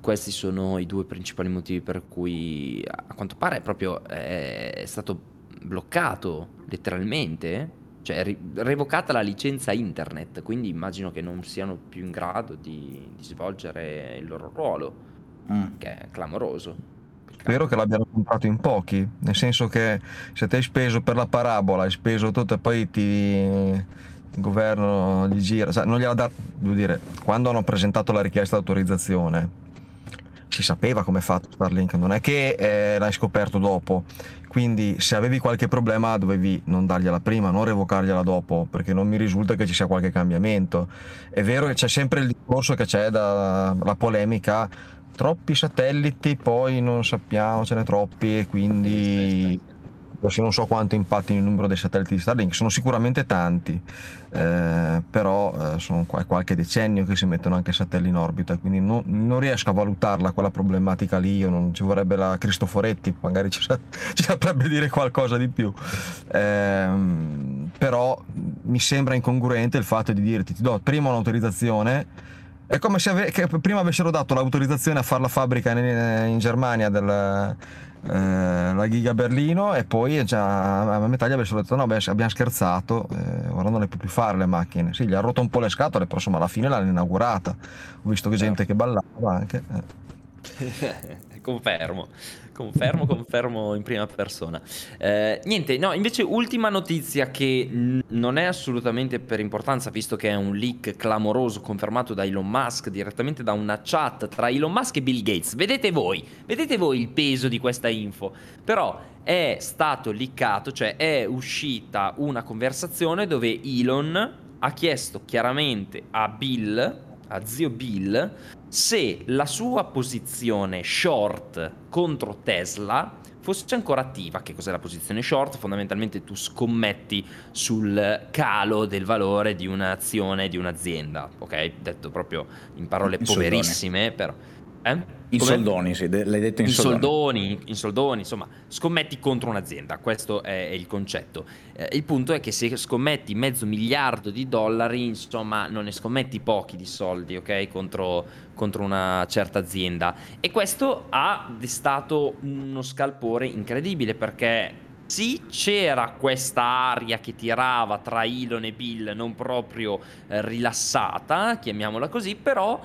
questi sono i due principali motivi per cui a quanto pare proprio è stato bloccato letteralmente, cioè ri- revocata la licenza internet, quindi immagino che non siano più in grado di, di svolgere il loro ruolo, Mm. che è clamoroso. Spero che l'abbiano comprato in pochi, nel senso che se te hai speso per la parabola, hai speso tutto e poi ti... il governo gli gira, cioè, non gliela dà, devo dire, quando hanno presentato la richiesta d'autorizzazione si sapeva come è fatto Starlink, non è che eh, l'hai scoperto dopo, quindi se avevi qualche problema dovevi non dargliela prima, non revocargliela dopo, perché non mi risulta che ci sia qualche cambiamento. È vero che c'è sempre il discorso che c'è da, la polemica, troppi satelliti, poi non sappiamo, ce n'è troppi e quindi adesso non so quanto impatti il numero dei satelliti di Starlink, sono sicuramente tanti, eh, però eh, sono qua- qualche decennio che si mettono anche satelliti in orbita, quindi non, non riesco a valutarla quella problematica lì, io non ci vorrebbe la Cristoforetti, magari ci, ci saprebbe dire qualcosa di più. Ehm, però mi sembra incongruente il fatto di dirti ti do prima un'autorizzazione è come se ave- prima avessero dato l'autorizzazione a fare la fabbrica in, in Germania della la Giga Berlino e poi già a metà gli avessero detto no beh abbiamo scherzato eh, ora non le può più fare le macchine. Sì gli ha rotto un po' le scatole però insomma alla fine l'hanno inaugurata. Ho visto che gente che ballava anche eh. Confermo, confermo, confermo in prima persona. Eh, niente, no, invece ultima notizia che n- non è assolutamente per importanza, visto che è un leak clamoroso confermato da Elon Musk direttamente da una chat tra Elon Musk e Bill Gates. Vedete voi, vedete voi il peso di questa info. Però è stato leakato, cioè è uscita una conversazione dove Elon ha chiesto chiaramente a Bill, a zio Bill, se la sua posizione short contro Tesla fosse ancora attiva. Che cos'è la posizione short? Fondamentalmente tu scommetti sul calo del valore di un'azione di un'azienda, ok? Detto proprio in parole In poverissime, però. Eh? In Come? soldoni, sì, l'hai detto in, in soldoni. soldoni, in soldoni, insomma, scommetti contro un'azienda, questo è il concetto. Eh, il punto è che se scommetti mezzo miliardo di dollari, insomma, non ne scommetti pochi di soldi, ok? Contro, contro una certa azienda. E questo ha destato uno scalpore incredibile perché sì, c'era questa aria che tirava tra Elon e Bill, non proprio eh, rilassata, chiamiamola così, però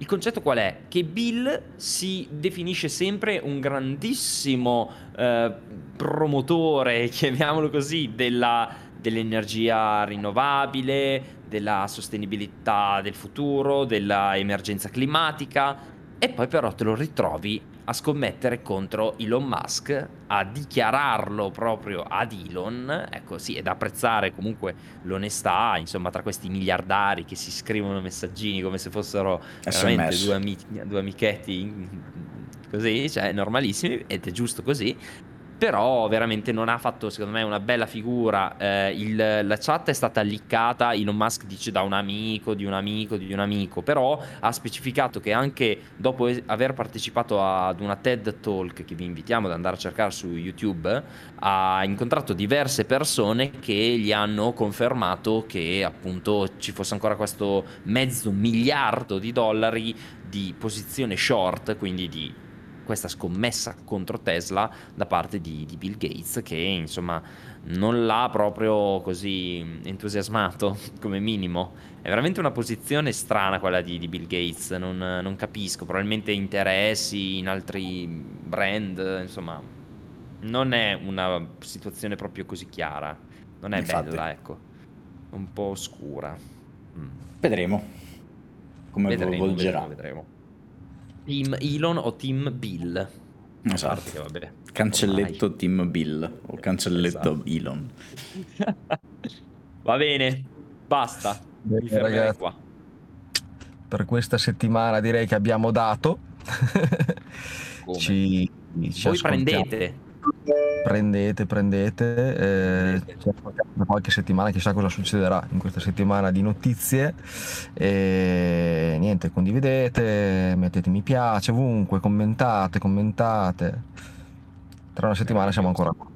il concetto qual è? Che Bill si definisce sempre un grandissimo eh, promotore, chiamiamolo così, della- dell'energia rinnovabile, della sostenibilità del futuro, dell'emergenza climatica. E poi però te lo ritrovi a scommettere contro Elon Musk, a dichiararlo proprio ad Elon. Ecco, sì, da apprezzare comunque l'onestà, insomma, tra questi miliardari che si scrivono messaggini come se fossero due, ami- due amichetti così, cioè normalissimi, ed è giusto così. Però veramente non ha fatto, secondo me, una bella figura. Eh, il- la chat è stata liccata. Elon Musk dice da un amico, di un amico, di un amico. Però ha specificato che anche dopo es- aver partecipato ad una TED Talk, che vi invitiamo ad andare a cercare su YouTube, ha incontrato diverse persone che gli hanno confermato che appunto ci fosse ancora questo mezzo miliardo di dollari di posizione short, quindi di questa scommessa contro Tesla da parte di, di Bill Gates che insomma non l'ha proprio così entusiasmato come minimo. È veramente una posizione strana quella di, di Bill Gates, non, non capisco, probabilmente interessi in altri brand, insomma non è una situazione proprio così chiara, non è Infatti. bella, ecco, un po' oscura. Mm. Vedremo come Vedremo, volgerà. vedremo, vedremo. Team Elon o Team Bill? A parte Esatto. che vabbè, Cancelletto Team Bill o cancelletto Esatto. Elon. Va bene, basta. Bene, Mi fermerei qua. per questa settimana direi che abbiamo dato Come? ci, ci Voi ascoltiamo. prendete, prendete, prendete. Eh, c'è qualche settimana, chissà cosa succederà in questa settimana di notizie. E niente, condividete, mettete mi piace ovunque, commentate, commentate. Tra una settimana siamo ancora qua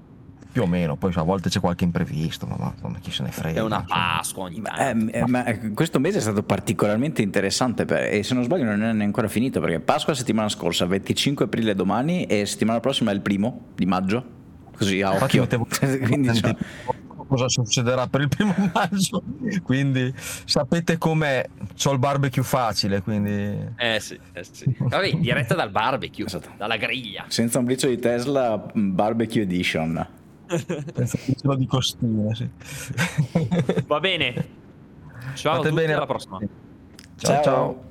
più o meno, poi a volte c'è qualche imprevisto, ma, ma chi se ne frega. È una Pasqua ogni tanto. Eh, eh, ma questo mese è stato particolarmente interessante per, e se non sbaglio non è ancora finito perché Pasqua la settimana scorsa, 25 aprile domani e settimana prossima è il primo di maggio, così a Infatti occhio. mettevo- Quindi, cioè, cosa succederà per il primo maggio, quindi sapete com'è, c'ho il barbecue facile, quindi... Eh sì, eh sì. Vabbè, diretta dal barbecue, Esatto. dalla griglia. senza un briciolo di Tesla, barbecue edition. Dircelo di costine, sì. Va bene. Ciao a Fate tutti, bene. alla prossima. ciao. ciao.